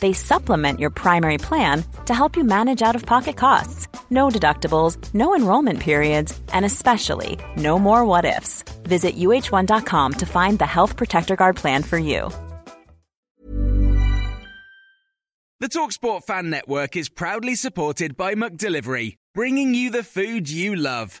they supplement your primary plan to help you manage out of pocket costs. No deductibles, no enrollment periods, and especially no more what ifs. Visit uh1.com to find the Health Protector Guard plan for you. The Talksport Fan Network is proudly supported by McDelivery, bringing you the food you love.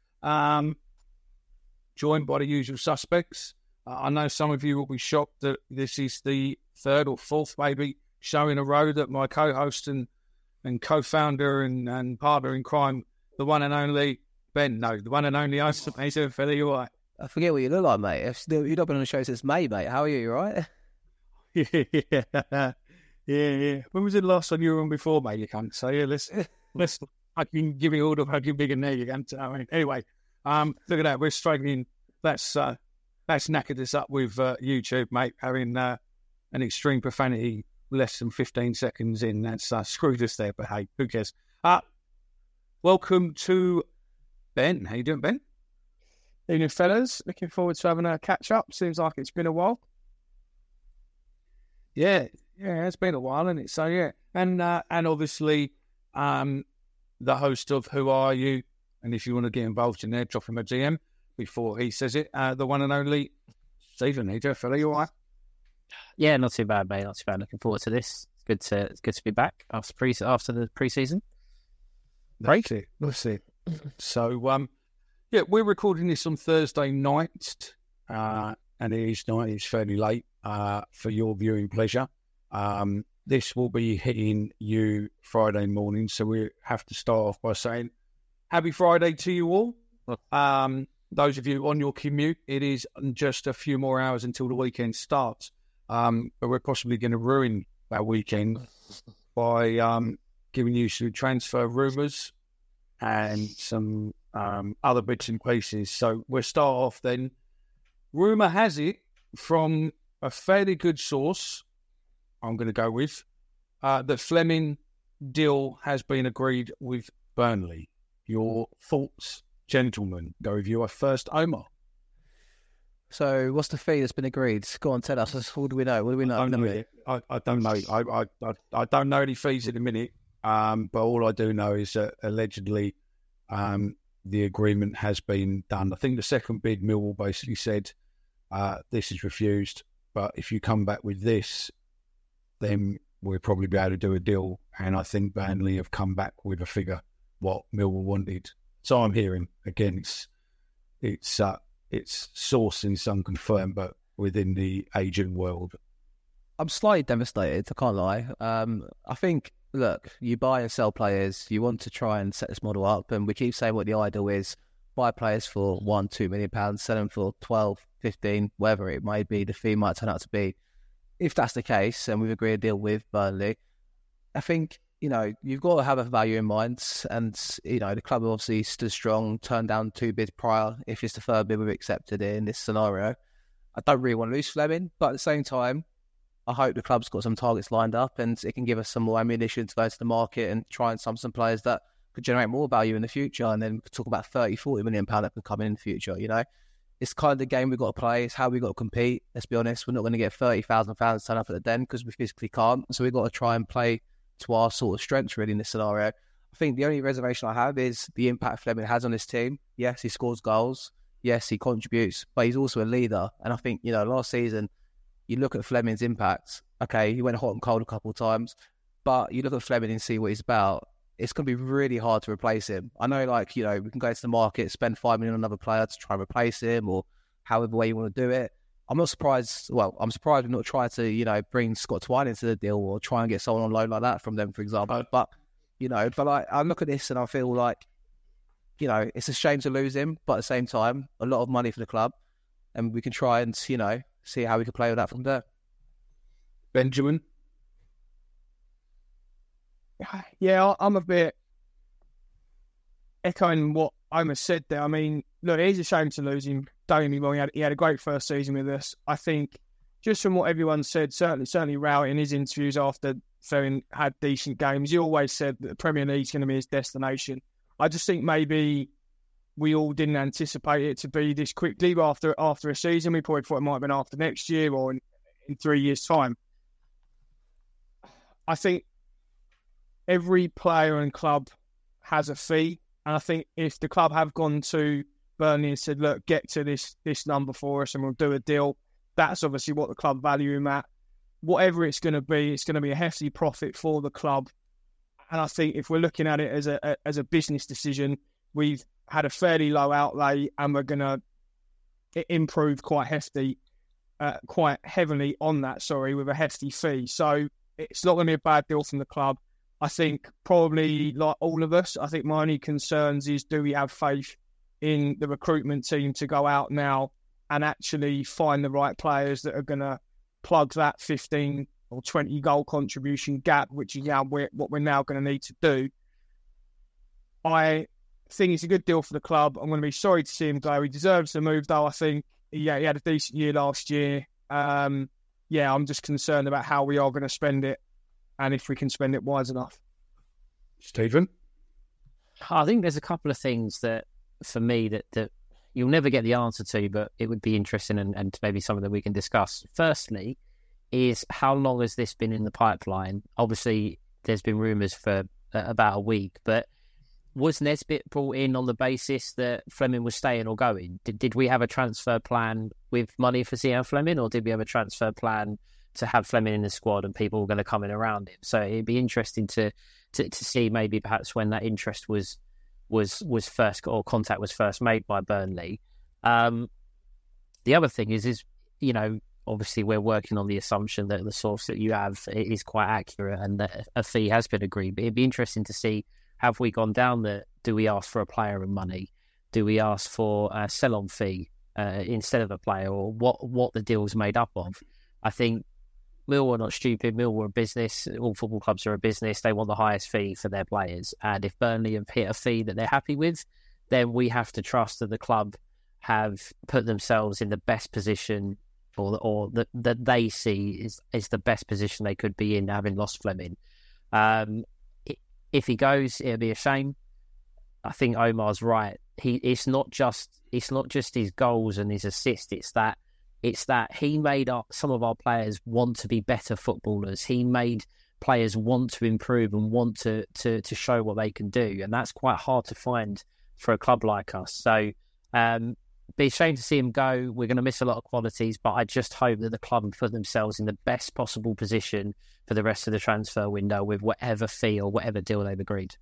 Um, joined by the usual suspects. Uh, I know some of you will be shocked that this is the third or fourth, maybe, show in a row that my co-host and, and co-founder and, and partner in crime, the one and only Ben, no, the one and only host of Mason Philly, you right? I forget what you look like, mate. You've not been on the show since May, mate. How are you? You right? yeah, yeah, yeah. When was the last time you were on before, mate? You can't say, yeah, let's, let's I can give you all the fucking big and there you can. I mean, anyway, um, look at that. We're struggling. That's uh, that's knackered us up with uh, YouTube, mate. Having uh, an extreme profanity less than 15 seconds in. That's uh, screwed us there, but hey, who cares? Uh, welcome to Ben. How you doing, Ben? Evening, fellas. Looking forward to having a catch up. Seems like it's been a while. Yeah, yeah, it's been a while, and it? So yeah, and uh, and obviously, um, the host of Who Are You? And if you want to get involved in there, drop him a DM before he says it. Uh, the one and only Stephen. You fella? You all right? Yeah, not too bad, mate. Not too bad. Looking forward to this. It's good to it's good to be back after pre after the preseason break. That's it. That's it. So, um, yeah, we're recording this on Thursday night, uh, and it is night. It's fairly late uh, for your viewing pleasure. Um, this will be hitting you Friday morning. So we have to start off by saying happy Friday to you all. Um, those of you on your commute, it is just a few more hours until the weekend starts. Um, but we're possibly going to ruin that weekend by um, giving you some transfer rumours and some um, other bits and pieces. So we'll start off then. Rumour has it from a fairly good source I'm going to go with. Uh, that Flemming deal has been agreed with Burnley. Your thoughts, gentlemen? Go with you first, Omer. So, what's the fee that's been agreed? Go on, tell us. What do we know? What do we know? I don't know. I, I, don't know. I, I, I don't know any fees in a minute. Um, but all I do know is that allegedly um, the agreement has been done. I think the second bid, Millwall basically said uh, this is refused. But if you come back with this, then we'll probably be able to do a deal. And I think Burnley have come back with a figure what Millwall wanted. So I'm hearing again, it's it's uh, it's sourcing some confirmed, but within the agent world. I'm slightly devastated. I can't lie. Um, I think look, you buy and sell players. You want to try and set this model up, and we keep saying what the ideal is: buy players for one, two million pounds, sell them for 12, 15, whatever it might be. The fee might turn out to be if that's the case, and we've agreed a deal with Burnley, I think you know you've got to have a value in mind, and you know the club obviously stood strong, turned down two bids prior. If it's the third bid we've accepted in this scenario, I don't really want to lose Flemming, but at the same time, I hope the club's got some targets lined up, and it can give us some more ammunition to go to the market and try and sum some players that could generate more value in the future, and then talk about 30, 40 million pound that could come in in the future. You know, it's kind of the game we've got to play. It's how we've got to compete. Let's be honest, we're not going to get 30,000 fans turn up at the den because we physically can't. So we've got to try and play to our sort of strengths really in this scenario. I think the only reservation I have is the impact Flemming has on this team. Yes, he scores goals. Yes, he contributes, but he's also a leader. And I think, you know, last season, you look at Flemming's impact. Okay, he went hot and cold a couple of times, but you look at Flemming and see what he's about. It's going to be really hard to replace him. I know, like you know, we can go to the market, spend five million on another player to try and replace him, or however way you want to do it. I'm not surprised. Well, I'm surprised we've not tried to, you know, bring Scott Twine into the deal or try and get someone on loan like that from them, for example. But you know, but I, I look at this and I feel like, you know, it's a shame to lose him, but at the same time, a lot of money for the club, and we can try and you know see how we can play with that from there. Benjamin, Yeah, I'm a bit echoing what Omer said there. I mean, look, it is a shame to lose him. Don't get me wrong, he had, he had a great first season with us. I think just from what everyone said, certainly certainly Rowett in his interviews after Flemming had decent games, he always said that the Premier League's going to be his destination. I just think maybe we all didn't anticipate it to be this quickly. After after a season, we probably thought it might have been after next year or in, in three years' time. I think every player and club has a fee, and I think if the club have gone to Burnley and said, "Look, get to this this number for us, and we'll do a deal," that's obviously what the club value him at. Whatever it's going to be, it's going to be a hefty profit for the club. And I think if we're looking at it as a as a business decision, we've had a fairly low outlay, and we're going to improve quite hefty, uh, quite heavily on that. Sorry, with a hefty fee. So it's not going to be a bad deal from the club. I think probably like all of us, I think my only concerns is do we have faith in the recruitment team to go out now and actually find the right players that are going to plug that 15 or 20 goal contribution gap, which is now we're, what we're now going to need to do. I think it's a good deal for the club. I'm going to be sorry to see him go. He deserves the move, though. I think yeah, he had a decent year last year. Um, yeah, I'm just concerned about how we are going to spend it and if we can spend it wise enough. Stephen, I think there's a couple of things that, for me, that that you'll never get the answer to, but it would be interesting and, and maybe something that we can discuss. Firstly, is how long has this been in the pipeline? Obviously, there's been rumours for uh, about a week, but was Nisbet brought in on the basis that Flemming was staying or going? Did, did we have a transfer plan with money for Zian Flemming, or did we have a transfer plan to have Flemming in the squad and people were going to come in around him? So it'd be interesting to, to, to see maybe perhaps when that interest was was was first or contact was first made by Burnley. Um, the other thing is is you know obviously we're working on the assumption that the source that you have is quite accurate and that a fee has been agreed. But it'd be interesting to see have we gone down the do we ask for a player and money? Do we ask for a sell on fee uh, instead of a player, or what what the deal's made up of? I think Millwall are not stupid. Millwall are a business. All football clubs are a business. They want the highest fee for their players. And if Burnley have hit a fee that they're happy with, then we have to trust that the club have put themselves in the best position or or that that they see is is the best position they could be in having lost Flemming. Um, if he goes, it'll be a shame. I think Omer's right. He it's not just it's not just his goals and his assists. It's that it's that he made our, some of our players want to be better footballers. He made players want to improve and want to to to show what they can do, and that's quite hard to find for a club like us. So, um, be a shame to see him go. We're going to miss a lot of qualities, but I just hope that the club put themselves in the best possible position for the rest of the transfer window with whatever fee or whatever deal they've agreed.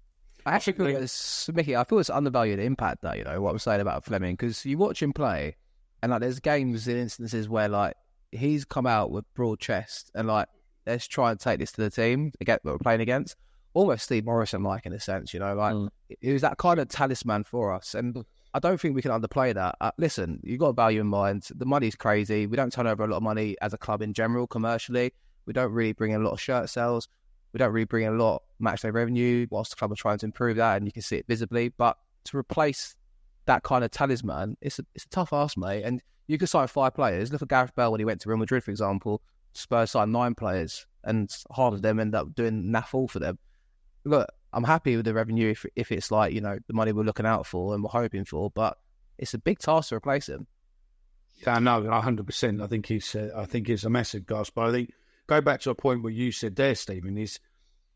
I actually feel it's Micky. I feel it's undervalued impact though. You know what I'm saying about Flemming because you watch him play, and like there's games and instances where like he's come out with broad chest and like let's try and take this to the team again that we're playing against. Almost Steve Morrison like in a sense, you know, like mm. he was that kind of talisman for us, and I don't think we can underplay that. Uh, listen, you've got value in mind. The money's crazy. We don't turn over a lot of money as a club in general, commercially. We don't really bring in a lot of shirt sales. We don't really bring in a lot of match day revenue, whilst the club are trying to improve that, and you can see it visibly. But to replace that kind of talisman, it's a, it's a tough ask, mate. And you could sign five players. Look at Gareth Bale when he went to Real Madrid, for example. Spurs signed nine players, and half of them end up doing naff all for them. Look, I'm happy with the revenue if if it's like you know the money we're looking out for and we're hoping for, but it's a big task to replace him. Yeah, no, 100. percent I think he's uh, I think he's a massive gasp. But I think go back to a point where you said there, Stephen, is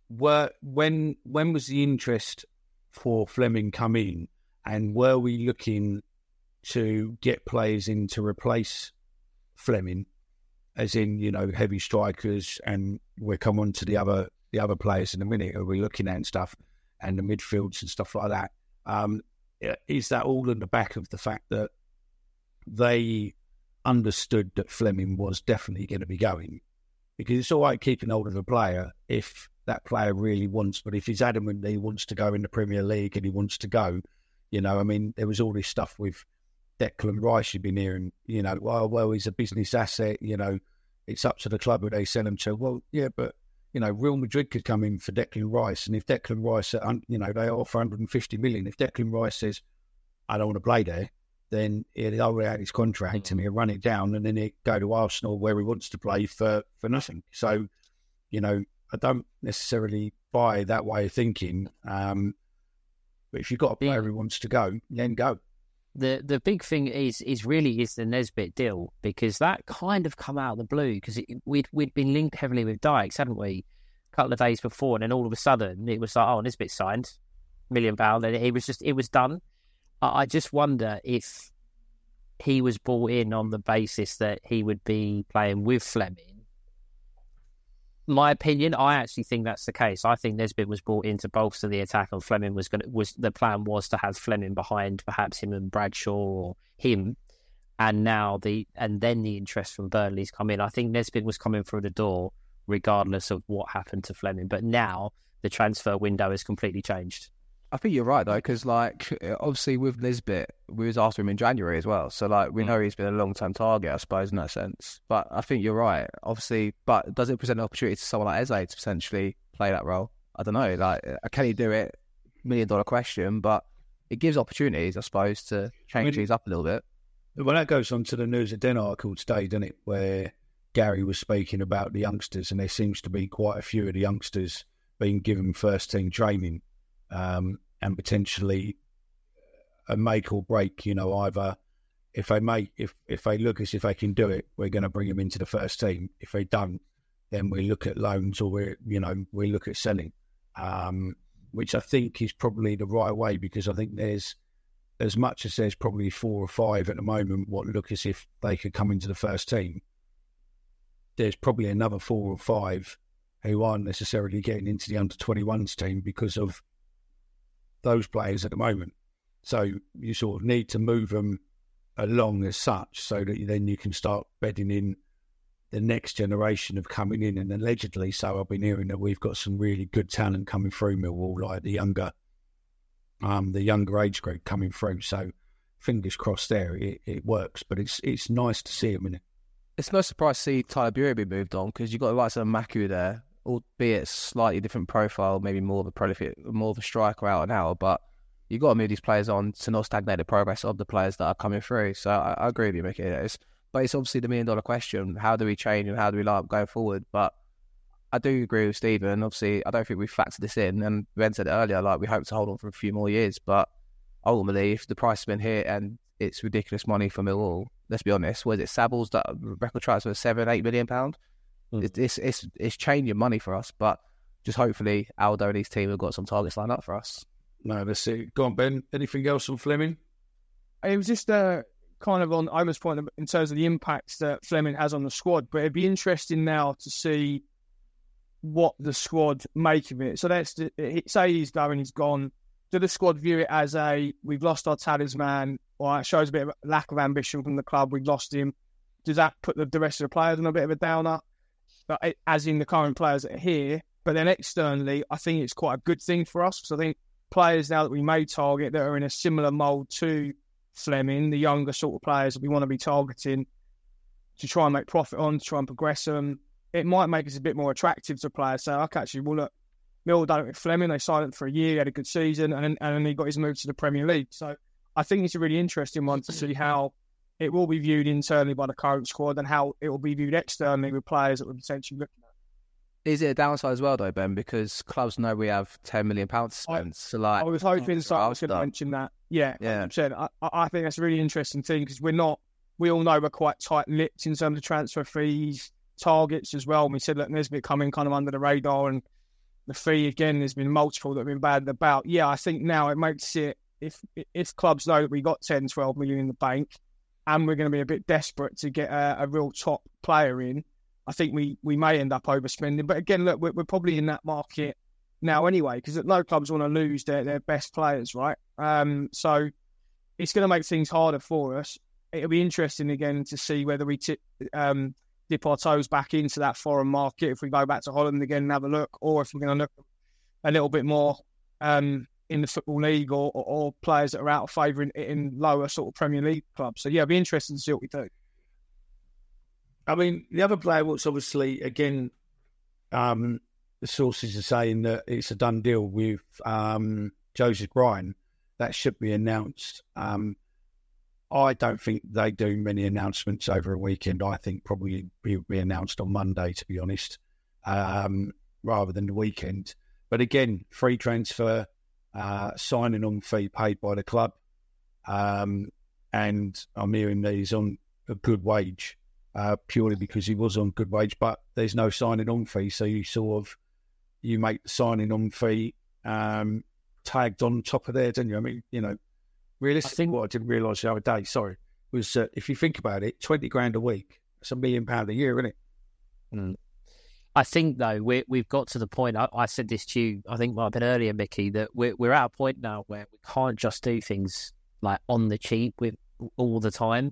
were when when was the interest for Flemming come in, and were we looking to get players in to replace Flemming, as in you know heavy strikers, and we'll come on to the other the other players in a minute who we're looking at and stuff. and the midfields and stuff like that. Um, is that all in the back of the fact that they understood that Flemming was definitely going to be going? Because it's all right keeping hold of a player if that player really wants, but if he's adamant that he wants to go in the Premier League and he wants to go, you know, I mean, there was all this stuff with Declan Rice you've been hearing, you know, well, well, he's a business asset, you know, it's up to the club who they sell him to. Well, yeah, but you know, Real Madrid could come in for Declan Rice, and if Declan Rice, you know, they offer 150 million. If Declan Rice says, "I don't want to play there," then he'll out his contract and he'll run it down, and then he'll go to Arsenal where he wants to play for for nothing. So, you know, I don't necessarily buy that way of thinking. Um, but if you've got a player who wants to go, then go the the big thing is is really is the Nisbet deal because that kind of come out of the blue because we'd we'd been linked heavily with Dykes, hadn't we? A couple of days before, and then all of a sudden it was like, oh, Nisbet signed, million pound, and it was just it was done. I, I just wonder if he was brought in on the basis that he would be playing with Flemming my opinion, I actually think that's the case. I think Nisbet was brought in to bolster the attack, and Flemming was going to, was the plan was to have Flemming behind perhaps him and Bradshaw or him, and now the and then the interest from Burnley's come in. I think Nisbet was coming through the door regardless of what happened to Flemming, but now the transfer window has completely changed. I think you're right though, because like obviously with Nisbet, we was after him in January as well. So like we mm. know he's been a long time target, I suppose, in that sense. But I think you're right. Obviously, but does it present an opportunity to someone like Esse to potentially play that role? I don't know. Like, uh, can he do it? Million dollar question, but it gives opportunities, I suppose, to change I mean, things up a little bit. Well, that goes on to the news of Den article today, doesn't it? Where Gary was speaking about the youngsters, and there seems to be quite a few of the youngsters being given first team training um, and potentially a make or break. You know, either if they make if if they look as if they can do it, we're going to bring them into the first team. If they don't, then we look at loans or we you know we look at selling, um, which I think is probably the right way because I think there's as much as there's probably four or five at the moment what look as if they could come into the first team. There's probably another four or five who aren't necessarily getting into the under 21s team because of those players at the moment. So you sort of need to move them along as such so that then you can start bedding in the next generation of coming in. And allegedly, so I've been hearing that we've got some really good talent coming through Millwall, like the younger, um, the younger age group coming through. So fingers crossed there, it, it works. But it's it's nice to see them in it. It's no surprise to see Tyler Burey be moved on because you've got the likes of Maku there, albeit slightly different profile, maybe more of a prolific, more of a striker out and out. But you've got to move these players on to not stagnate the progress of the players that are coming through. So I, I agree with you, Micky. It's, but it's obviously the million dollar question: how do we change and how do we line up going forward? But I do agree with Stephen. Obviously, I don't think we factored this in, and Ben said earlier. Like we hope to hold on for a few more years, but ultimately, if the price has been hit and it's ridiculous money for Millwall, let's be honest. Was it Saville's that record transfer seven, eight million pound? Mm. It's, it's it's changing money for us, but just hopefully Aldo and his team have got some targets lined up for us. No, that's it. Go on, Ben. Anything else on Flemming? It was just uh, kind of on Omer's point in terms of the impacts that Flemming has on the squad, but it'd be interesting now to see what the squad make of it. So let's say he's going, he's gone. Do the squad view it as a we've lost our talisman, or it shows a bit of lack of ambition from the club? We've lost him. Does that put the, the rest of the players on a bit of a downer? But as in the current players that are here. But then externally, I think it's quite a good thing for us because I think players now that we may target that are in a similar mould to Flemming, the younger sort of players that we want to be targeting to try and make profit on, to try and progress them, it might make us a bit more attractive to players. So, okay, actually, well, look, Mill done it with Flemming. They signed him for a year, had a good season, and and then he got his move to the Premier League. So, I think it's a really interesting one to see how it will be viewed internally by the current squad and how it will be viewed externally with players that we're potentially looking at. Is it a downside as well, though, Ben? Because clubs know we have ten million pounds to spend. I, so, like, I was hoping I was going to mention that. Yeah, yeah. I, I think that's a really interesting thing because we're not. We all know we're quite tight-lipped in terms of transfer fees, targets as well. And we said that Nisbet coming kind of under the radar, and the fee again. There's been multiple that have been bad about. Yeah, I think now it makes it if if clubs know that we got 10, 12 million in the bank, and we're going to be a bit desperate to get a, a, real top player in, I think we, we may end up overspending. But again, look, we're, we're, probably in that market now anyway, because no clubs want to lose their, their best players, right? Um, so it's going to make things harder for us. It'll be interesting again to see whether we tip, um, dip our toes back into that foreign market if we go back to Holland again and have a look, or if we're going to look a little bit more um, in the football league or, or, or, players that are out of favour in, in lower sort of Premier League clubs. So yeah, it'll be interesting to see what we do. I mean, the other player, what's obviously again, um, the sources are saying that it's a done deal with um, Joseph Bryan. That should be announced. Um, I don't think they do many announcements over a weekend. I think probably it will be announced on Monday, to be honest, um, rather than the weekend. But again, free transfer, uh, signing on fee paid by the club, um, and I'm hearing that he's on a good wage uh, purely because he was on good wage. But there's no signing on fee, so you sort of you make the signing on fee um, tagged on top of there, don't you? I mean, you know, realistically, I think, what I didn't realise the other day, sorry, was uh, if you think about it, twenty grand a week, it's a million pound a year, isn't it? Mm. I think though we we've got to the point. I, I, said this to you, I think a bit earlier, Micky, that we're we're at a point now where we can't just do things like on the cheap with all the time.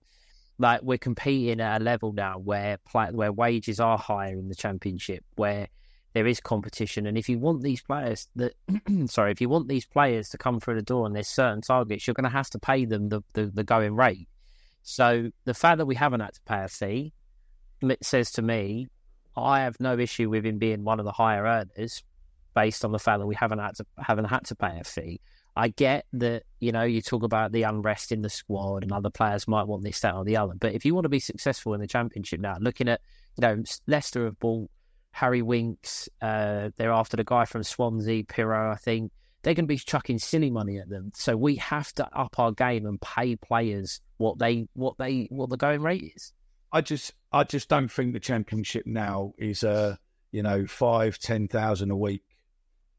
Like we're competing at a level now where where wages are higher in the championship, where there is competition, and if you want these players that, sorry, if you want these players to come through the door and there's certain targets, you're going to have to pay them the, the, the going rate. So the fact that we haven't had to pay a fee says to me I have no issue with him being one of the higher earners, based on the fact that we haven't had to haven't had to pay a fee. I get that you know you talk about the unrest in the squad and other players might want this, that, or the other. But if you want to be successful in the championship now, looking at you know Leicester have bought Harry Winks, uh, they're after the guy from Swansea, Piroe, I think. They're going to be chucking silly money at them, so we have to up our game and pay players what they what they what the going rate is. I just I just don't think the championship now is a you know five ten thousand a week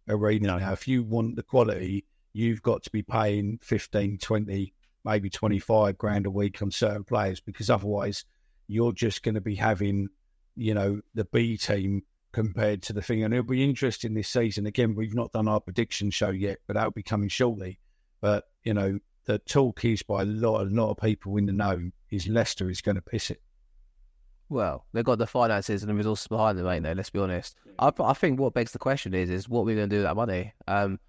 arena. No. Now, if you want the quality, you've got to be paying 15, 20, maybe twenty five grand a week on certain players because otherwise you're just going to be having you know the B team compared to the thing. And it'll be interesting this season. Again, we've not done our prediction show yet, but that'll be coming shortly. But you know the talk is by a lot, a lot of people in the know is Leicester is going to piss it. Well, they've got the finances and the resources behind them, ain't they? Let's be honest. I, I think what begs the question is, is what we're going to do with that money. Um,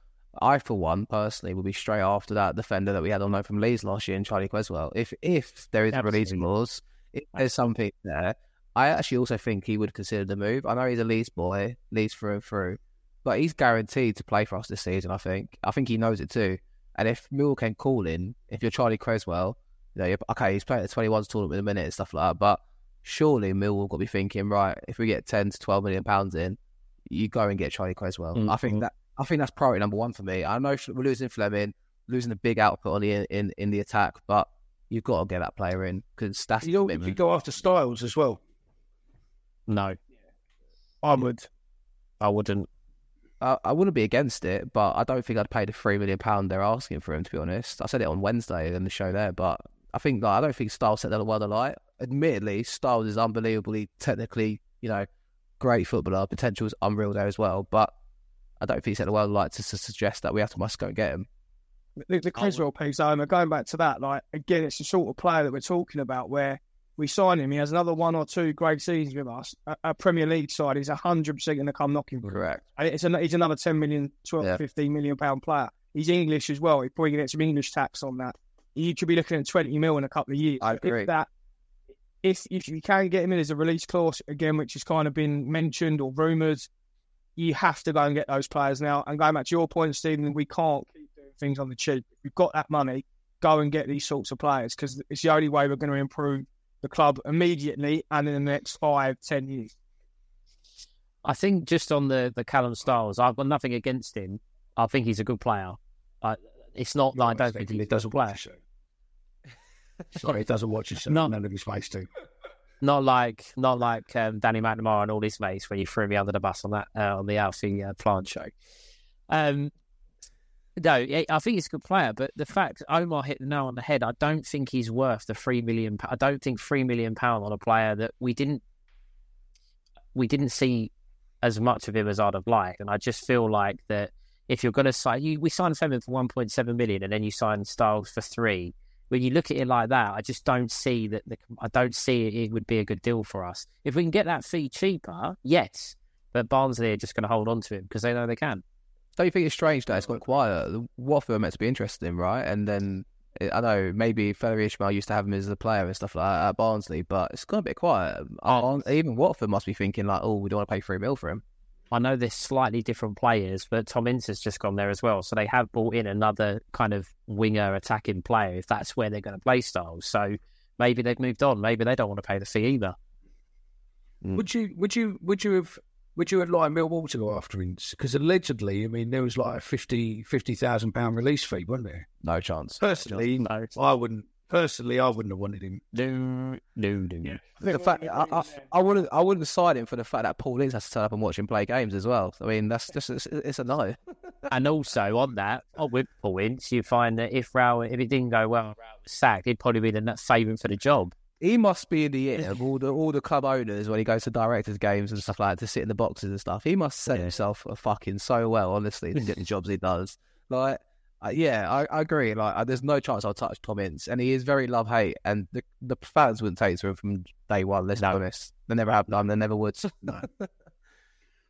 I, for one, personally, will be straight after that defender that we had on loan from Leeds last year, and Charlie Cresswell. If if there is Absolutely. a releasing clause, if there's something there, I actually also think he would consider the move. I know he's a Leeds boy, Leeds through and through, but he's guaranteed to play for us this season. I think. I think he knows it too. And if Mill can call in, if you're Charlie Cresswell, you know, okay, he's playing at the 21s tournament in a minute and stuff like that, but surely Millwall got to be thinking, right, if we get 10 to 12 million pounds in, you go and get Charlie Cresswell. Mm-hmm. I think mm-hmm. that I think that's priority number one for me. I know we're losing Flemming, losing a big output on the in in the attack, but you've got to get that player in because that's you know you could go after Styles as well. No, I would. I wouldn't. Uh, I wouldn't be against it, but I don't think I'd pay the three million pound they're asking for him. To be honest, I said it on Wednesday in the show there, but I think like, I don't think Styles set that world alight admittedly, Styles is unbelievably technically, you know, great footballer. Potential is unreal there as well. But I don't think he's set the world alight to, to suggest that we have to must go and get him. The, the Cresswell piece, um, going back to that, like again, it's the sort of player that we're talking about where we sign him, he has another one or two great seasons with us. A, a Premier League side, he's hundred percent going to come knocking. For Correct. It's an, he's another 10 million, 12, yeah. 15 million pound player. He's English as well. He's probably going to get some English tax on that. You could be looking at 20 mil in a couple of years. I agree. If that if if you can get him in as a release clause again, which has kind of been mentioned or rumoured, you have to go and get those players now. And going back to your point, Stephen, we can't keep doing things on the cheap. If you've got that money, go and get these sorts of players because it's the only way we're going to improve the club immediately and in the next five, ten years. I think just on the the Callum Styles, I've got nothing against him. I think he's a good player. I, it's not like I don't think he's a good player. Sorry, it doesn't watch his not, none of his mates do. Not like not like um, Danny McNamara and all his mates when you threw me under the bus on that uh, on the Alfie uh, Plant show. Um, no, I think he's a good player, but the fact Omer hit the nail on the head, I don't think he's worth the three million. I don't think three million pound on a player that we didn't we didn't see as much of him as I'd have liked, and I just feel like that if you're going to sign, you, we signed Femi for 1.7 million, and then you sign Styles for three. When you look at it like that, I just don't see that. The, I don't see it, it would be a good deal for us if we can get that fee cheaper. Yes, but Barnsley are just going to hold on to him because they know they can. Don't you think it's strange that it's gone quiet? Watford are meant to be interested in, right? And then eh, I know maybe Ferry Ismaël used to have him as a player and stuff like that at Barnsley, but it's gone a bit quiet. Oh. Even Watford must be thinking like, oh, we don't want to pay three mil for him. I know there's slightly different players, but Tom Ince has just gone there as well. So they have brought in another kind of winger attacking player if that's where they're going to play styles. So maybe they've moved on. Maybe they don't want to pay the fee either. Mm. Would you would you would you have would you have liked Millwall to go after Ince? Because allegedly, I mean, there was like a 50 50,000 pound release fee, wasn't there? No chance. Personally, no. I wouldn't personally, I wouldn't have wanted him. No, no, no. Yeah. The fact I, I, I, wouldn't, I wouldn't side him for the fact that Paul Ince has to turn up and watch him play games as well. I mean, that's just it's, it's a no. and also on that, with Paul Ince, you find that if Rowett, if it didn't go well, Rowett was sacked, he'd probably be the favourite for the job. He must be in the ear of all the all the club owners when he goes to directors' games and stuff like that to sit in the boxes and stuff. He must set yeah. himself fucking so well, honestly, to get the jobs he does. Like uh, yeah, I, I, agree. Like, uh, there's no chance I'll touch Tom Ince, and he is very love hate, and the the fans wouldn't take to him from day one. Let's no. be honest, they never have done. They never would. no.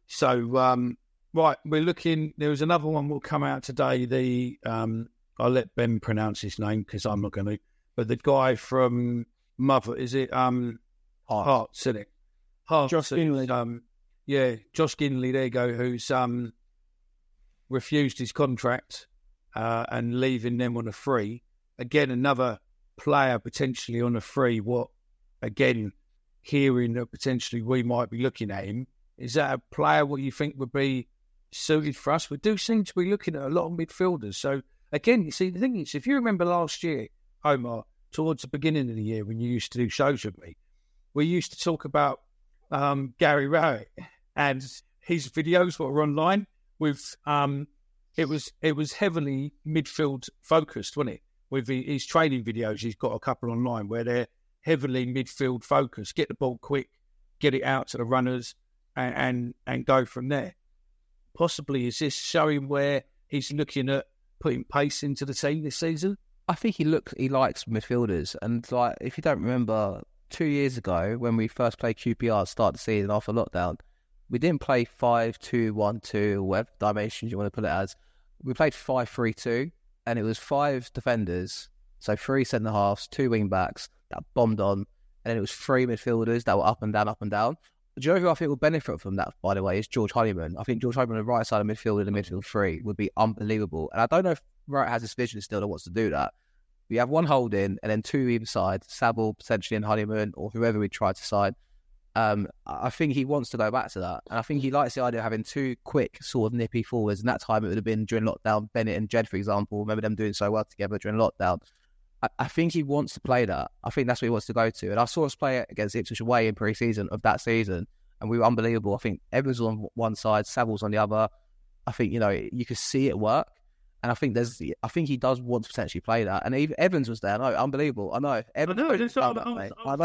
So, um, right, we're looking. There was another one will come out today. The um, I'll let Ben pronounce his name because I'm not going to. But the guy from Mother is it um Heart, Hearts, isn't it? Hearts. Josh Ginnelly. Um, yeah, Josh Ginnelly. There you go. Who's um refused his contract uh, and leaving them on a free. Again, another player potentially on a free. What again, hearing that potentially we might be looking at him. Is that a player what you think would be suited for us? We do seem to be looking at a lot of midfielders. So again, you see, the thing is, if you remember last year, Omer, towards the beginning of the year when you used to do shows with me, we used to talk about um, Gary Rowett and his videos that were online with um, it was it was heavily midfield focused, wasn't it? With his training videos, he's got a couple online where they're heavily midfield focused. Get the ball quick, get it out to the runners, and and, and go from there. Possibly is this showing where he's looking at putting pace into the team this season? I think he looks he likes midfielders, and like if you don't remember, two years ago when we first played QPR start the season after lockdown, we didn't play five two one two whatever dimensions you want to put it as. We played five three two, and it was five defenders, so three centre halves, two wing backs that bombed on, and then it was three midfielders that were up and down, up and down. Do you know who I think will benefit from that, by the way, is George Honeyman. I think George Honeyman on the right side of midfield in the midfield three would be unbelievable. And I don't know if Wright has this vision still that wants to do that. We have one holding and then two either side, Saville potentially and Honeyman or whoever we try to sign. Um, I think he wants to go back to that, and I think he likes the idea of having two quick, sort of nippy forwards. And that time it would have been during lockdown. Bennett and Jed, for example, remember them doing so well together during lockdown. I, I think he wants to play that. I think that's what he wants to go to. And I saw us play it against Ipswich away in pre-season of that season, and we were unbelievable. I think Evans on one side, Saville's on the other. I think you know you could see it work. And I think there's, I think he does want to potentially play that. And even Evans was there. Unbelievable. I know. Evans I know. That, I, know. I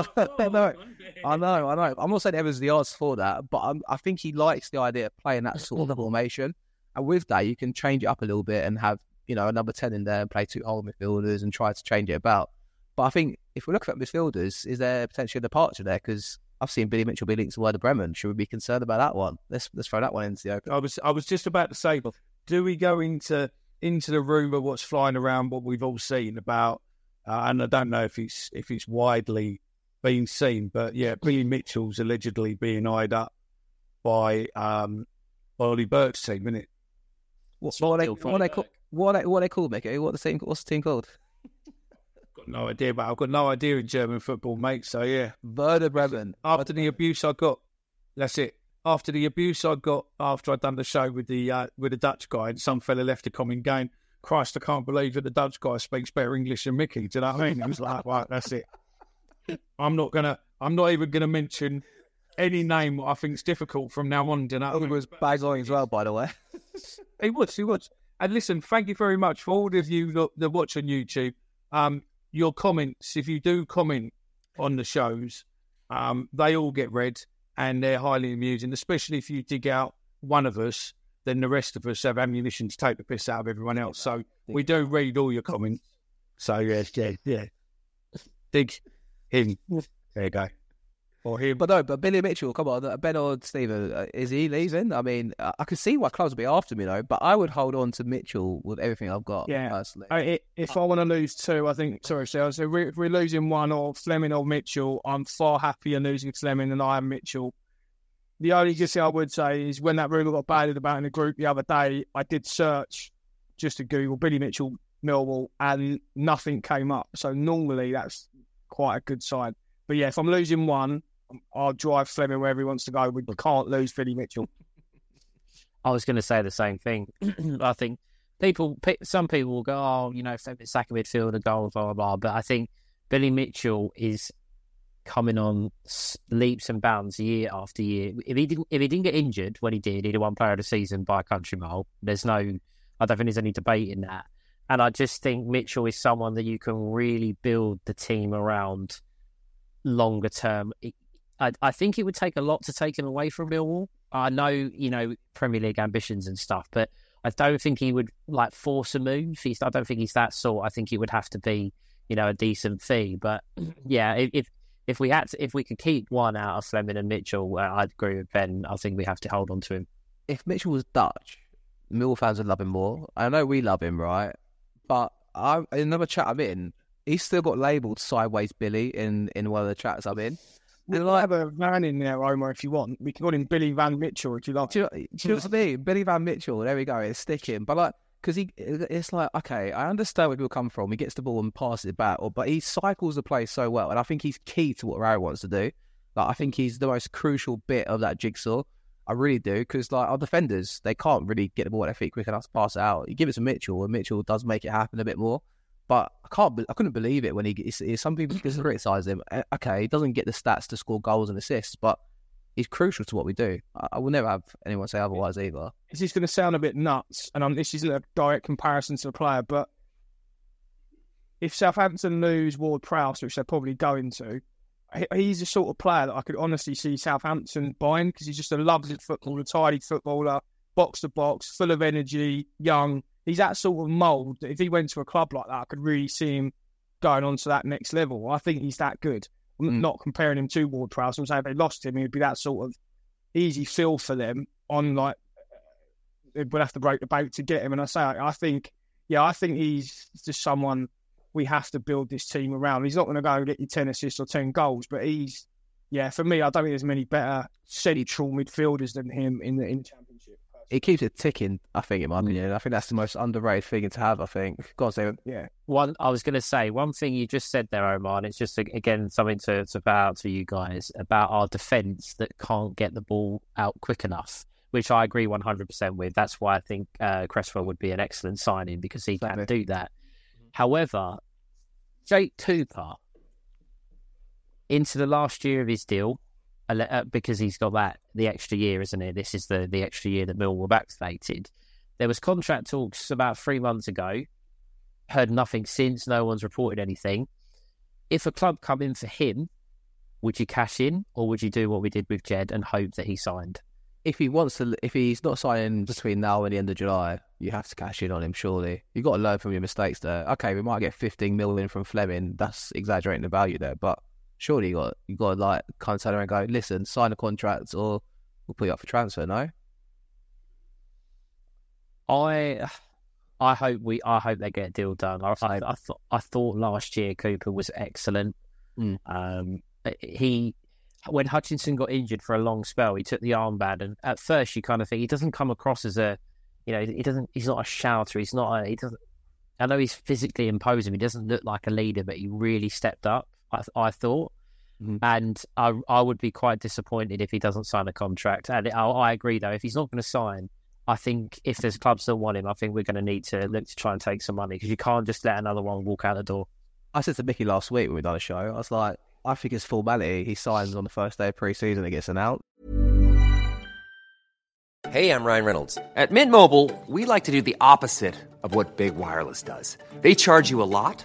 know. I know. I know. I'm not saying Evans the odds for that, but I'm, i think he likes the idea of playing that sort of formation. And with that, you can change it up a little bit and have you know a number ten in there and play two whole midfielders and try to change it about. But I think if we look at midfielders, is there potentially a departure there? Because I've seen Billy Mitchell be linked to Werder Bremen. Should we be concerned about that one? Let's let's throw that one into the open. I was I was just about to say, do we go into into the rumor what's flying around, what we've all seen about, uh, and I don't know if it's if it's widely been seen, but yeah, Billy Mitchell's allegedly being eyed up by um, Ollie Burke's team, isn't it? What, what, are they, what, are they, call, what, are they, what are they called, Micky? What the team? What's the team called? got no idea, but I've got no idea in German football, mate. So yeah, Werder Bremen. After the abuse I got, that's it after the abuse I got after I'd done the show with the uh, with the Dutch guy, and some fella left a comment going, "Christ, I can't believe that the Dutch guy speaks better English than Micky." Do you know what I mean? It was like, right, that's it. I'm not gonna. I'm not even gonna mention any name I think is difficult from now on. Do you know? It was bag as well, by the way. he was. He was. And listen, thank you very much for all of you that, that watch on YouTube. Um, your comments, if you do comment on the shows, um, they all get read and they're highly amusing, especially if you dig out one of us, then the rest of us have ammunition to take the piss out of everyone else. So we do read all your comments. So yes, yeah, yeah. Dig him. There you go. Or him. But no, but Billy Mitchell, come on, Ben or Stephen, uh, is he leaving? I mean, I, can see why clubs would be after me, though, but I would hold on to Mitchell with everything I've got, Yeah. personally. I, if I want to lose two, I think sorry, so so we- if we're losing one or Flemming or Mitchell, I'm far happier losing Flemming than I am Mitchell. The only thing I would say is when that rumour got bandied about in the group the other day, I did search just to Google Billy Mitchell Millwall and nothing came up. So normally that's quite a good sign. But yeah, if I'm losing one, I'll drive Flemming wherever he wants to go. We can't lose Billy Mitchell. I was going to say the same thing. I think people, some people will go, oh, you know, sack a midfielder, goals, blah, blah, blah. But I think Billy Mitchell is coming on leaps and bounds year after year. If he didn't, if he didn't get injured when he did, he'd have won Player of the Season by a country mile. There's no, I don't think there's any debate in that. And I just think Mitchell is someone that you can really build the team around longer term. It- I, I think it would take a lot to take him away from Millwall. I know, you know, Premier League ambitions and stuff, but I don't think he would like force a move. He's, I don't think he's that sort. I think it would have to be, you know, a decent fee. But yeah, if if, we had to, if we could keep one out of Flemming and Mitchell, uh, I'd agree with Ben. I think we have to hold on to him. if Mitchell was Dutch, Mill fans would love him more. I know we love him, right? But I, in another chat I'm in, he's still got labelled sideways Billy in, in one of the chats I'm in. We And like, have a van in there, Omer, if you want. We can call him Billy Van Mitchell if you like. do you, do you know what I mean? Billy Van Mitchell, there we go, it's sticking. But like, because he, it's like, okay, I understand where people come from. He gets the ball and passes it back, or, but he cycles the play so well. And I think he's key to what Rowett wants to do. Like, I think he's the most crucial bit of that jigsaw. I really do, because like our defenders, they can't really get the ball at their feet quick enough to pass it out. You give it to Mitchell, and Mitchell does make it happen a bit more. But I can't, be- I couldn't believe it when he. It's, it's, some people criticize him. Eh, Okay, he doesn't get the stats to score goals and assists, but he's crucial to what we do. I, I will never have anyone say otherwise either. This is going to sound a bit nuts, and um, this isn't a direct comparison to the player, but if Southampton lose Ward Prowse, which they're probably going to, he's the sort of player that I could honestly see Southampton buying because he's just a lovely footballer, tidy footballer, box to box, full of energy, young. He's that sort of mould that if he went to a club like that, I could really see him going on to that next level. I think he's that good. I'm Mm. not comparing him to Ward Prowse. I'm saying if they lost him, he'd be that sort of easy fill for them on like they would have to break the boat to get him. And I say, I, think, yeah, I think he's just someone we have to build this team around. He's not going to go and get you 10 assists or 10 goals, but he's, yeah, for me, I don't think there's many better central midfielders than him in the in the He keeps it ticking. I think, in my opinion, I think that's the most underrated thing to have. I think. Go on, Yeah. One, I was going to say one thing you just said there, Omer, and it's just again something to, to bow out to you guys about our defence that can't get the ball out quick enough, which I agree one hundred percent with. That's why I think uh, Cresswell would be an excellent signing because he can Exactly. do that. However, Jake Cooper into the last year of his deal, Uh, because he's got that the extra year, isn't it? This is the the extra year that Millwall vaccinated. There was contract talks about three months ago. Heard nothing since. No one's reported anything. If a club come in for him, would you cash in, or would you do what we did with Jed and hope that he signed? If he wants to, if he's not signing between now and the end of July, you have to cash in on him. Surely, you've got to learn from your mistakes. There, okay, we might get 15 million from Flemming. That's exaggerating the value there, but surely you got you got to like kind of turn around and go, listen, sign a contract, or we'll put you up for transfer. No, I I hope we I hope they get a deal done. I I, I thought I thought last year Cooper was excellent. Mm. Um, he when Hutchinson got injured for a long spell, he took the armband, and at first you kind of think he doesn't come across as a, you know, he doesn't. He's not a shouter. He's not. A, he doesn't. I know he's physically imposing. He doesn't look like a leader, but he really stepped up. I, I thought, Mhm. and I I would be quite disappointed if he doesn't sign a contract. And I, I agree though, if he's not going to sign, I think if there's clubs that want him, I think we're going to need to look to try and take some money because you can't just let another one walk out the door. I said to Micky last week when we done a show, I was like, I think it's formality. He signs on the first day of pre-season. It gets announced. Hey, I'm Ryan Reynolds. At Mint Mobile, we like to do the opposite of what Big Wireless does. They charge you a lot,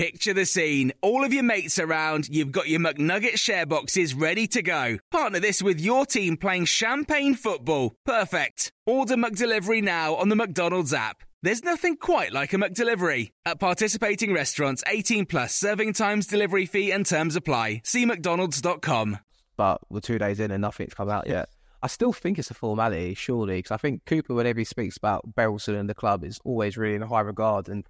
Picture the scene. All of your mates around, you've got your McNugget share boxes ready to go. Partner this with your team playing champagne football. Perfect. Order McDelivery now on the McDonald's app. There's nothing quite like a McDelivery. At participating restaurants, 18 plus serving times, delivery fee and terms apply. See mcdonalds.com. but we're two days in and nothing's come out yet. I still think it's a formality, surely, because I think Cooper, whenever he speaks about Berylson and the club, is always really in high regard. And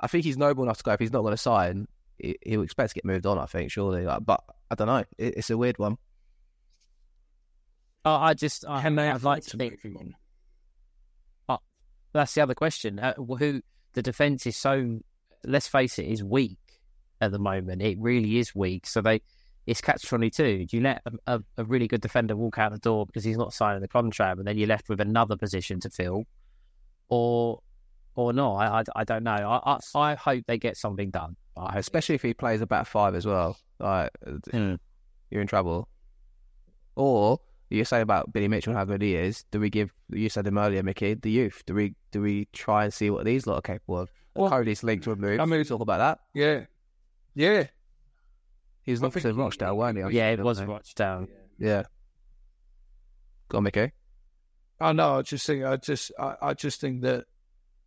I think he's noble enough to go. If he's not going to sign, he- he'll expect to get moved on. I think, surely. Like, but I don't know. It, it's a weird one. Uh, I just, I, Can they I'd like to to think move him on? that's the other question. Uh, who the defense is so, let's face it, is weak at the moment. It really is weak. So they, it's catch twenty two. Do you let a, a, a really good defender walk out the door because he's not signing the contract, and then you're left with another position to fill, or or not? I, I, I don't know. I, I I hope they get something done. I Especially if he plays a back five as well. Like, you're in trouble. Or you say about Billy Mitchell how good he is. Do we give? You said him earlier, Micky. The youth. Do we? Do we try and see what these lot are capable of? Well, Cody's linked to a move. I mean- talk about that. Yeah. Yeah. He was I linked think to he- Rochdale, weren't he? yeah, it was Rochdale. Yeah. Go on, Micky. I know. I just think. I just. I, I just think that.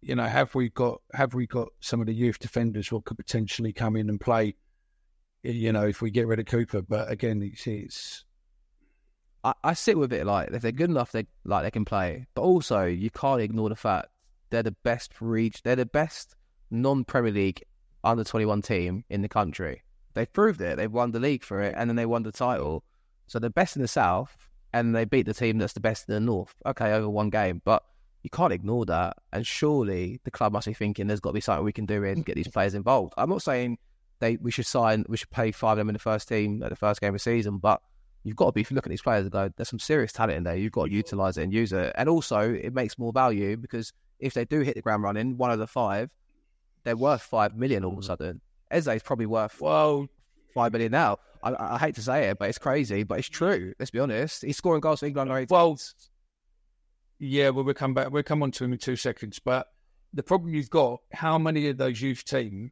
You know, have we got have we got some of the youth defenders what could potentially come in and play? You know, if we get rid of Cooper, but again, it's, it's I, I sit with it like if they're good enough, they like they can play. But also, you can't ignore the fact they're the best reach. They're the best non-Premier League under twenty one team in the country. They've proved it. They've won the league for it, and then they won the title. So they're best in the south, and they beat the team that's the best in the north. Okay, over one game, but you can't ignore that. And surely the club must be thinking there's got to be something we can do and get these mm-hmm. players involved. I'm not saying they we should sign, we should play five of them in the first team at the first game of the season, but you've got to be looking at these players and go, there's some serious talent in there. You've got to mm-hmm. utilize it and use it. And also, it makes more value because if they do hit the ground running, one of the five, they're worth five million all of a mm-hmm. sudden. Esse's probably worth well, five million now. I, I hate to say it, but it's crazy, but it's true. Let's be honest. He's scoring goals for England. under 18s. well, yeah. Well, we'll come back. We'll come on to him in two seconds. But the problem you've got: how many of those youth teams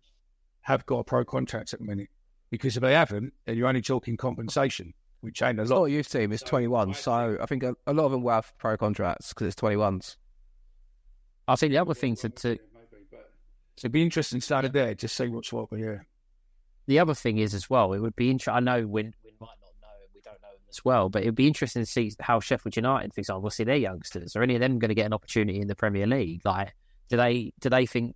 have got a pro contract at the minute? Because if they haven't, then you're only talking compensation, which ain't a It's lot. not a youth team. It's 21. So I think a, a lot of them will have pro contracts because it's 21s. I think the other thing to, to So it'd be interesting to start there, just see what's what. But yeah, the other thing is as well, it would be interesting. I know we, we might not know, and we don't know them as well, but it would be interesting to see how Sheffield United, for example, will see their youngsters. Are any of them going to get an opportunity in the Premier League? Like, do they do they think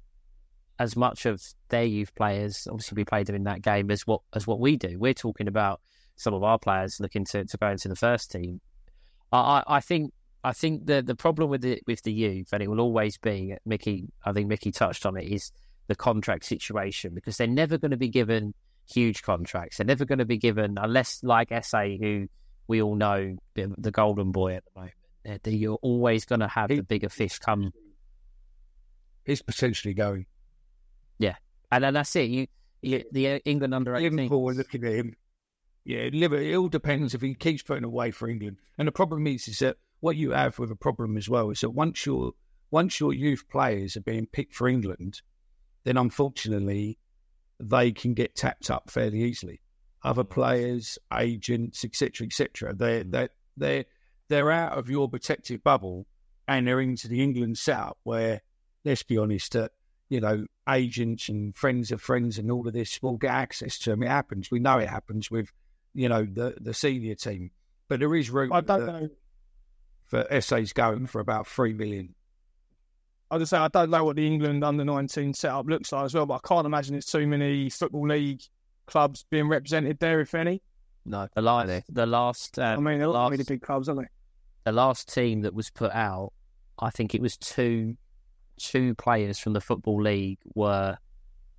as much of their youth players? Obviously, we played them in that game as what as what we do. We're talking about some of our players looking to, to go into the first team. I, I, I think I think the the problem with the with the youth, and it will always be Micky. I think Micky touched on it. Is the contract situation because they're never going to be given huge contracts. They're never going to be given unless, like Esse, who we all know, the golden boy at the moment. You're always going to have the bigger fish come, he's potentially going. Yeah, and then that's it. You, you the England under eighteen. Liverpool are looking at him. Yeah. It all depends if he keeps putting away for England. And the problem is, is that what you have with a problem as well is that once your once your youth players are being picked for England, then unfortunately they can get tapped up fairly easily. Other players, agents, etc., etc. They mm. they they they're out of your protective bubble, and they're into the England setup where, let's be honest, that you know agents and friends of friends and all of this will get access to them. It happens. We know it happens with you know the the senior team, but there is room I don't know. for Esse's going for about three million. I just say I don't know what the England under 19 setup looks like as well, but I can't imagine there's too many football league clubs being represented there, if any. No, The last, the last, I um, mean, they're not last, really big clubs, aren't they? the last team that was put out, I think it was two, two players from the football league were,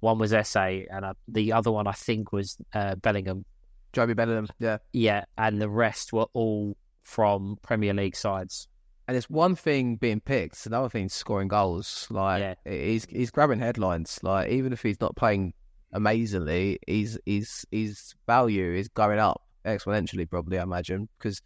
one was Esse and uh, the other one I think was uh, Bellingham, Joby Bellingham, yeah. Yeah, and the rest were all from Premier League sides. And it's one thing being picked, another thing scoring goals. Like Yeah. he's he's grabbing headlines. Like even if he's not playing amazingly, his his his value is going up exponentially. Probably, I imagine, because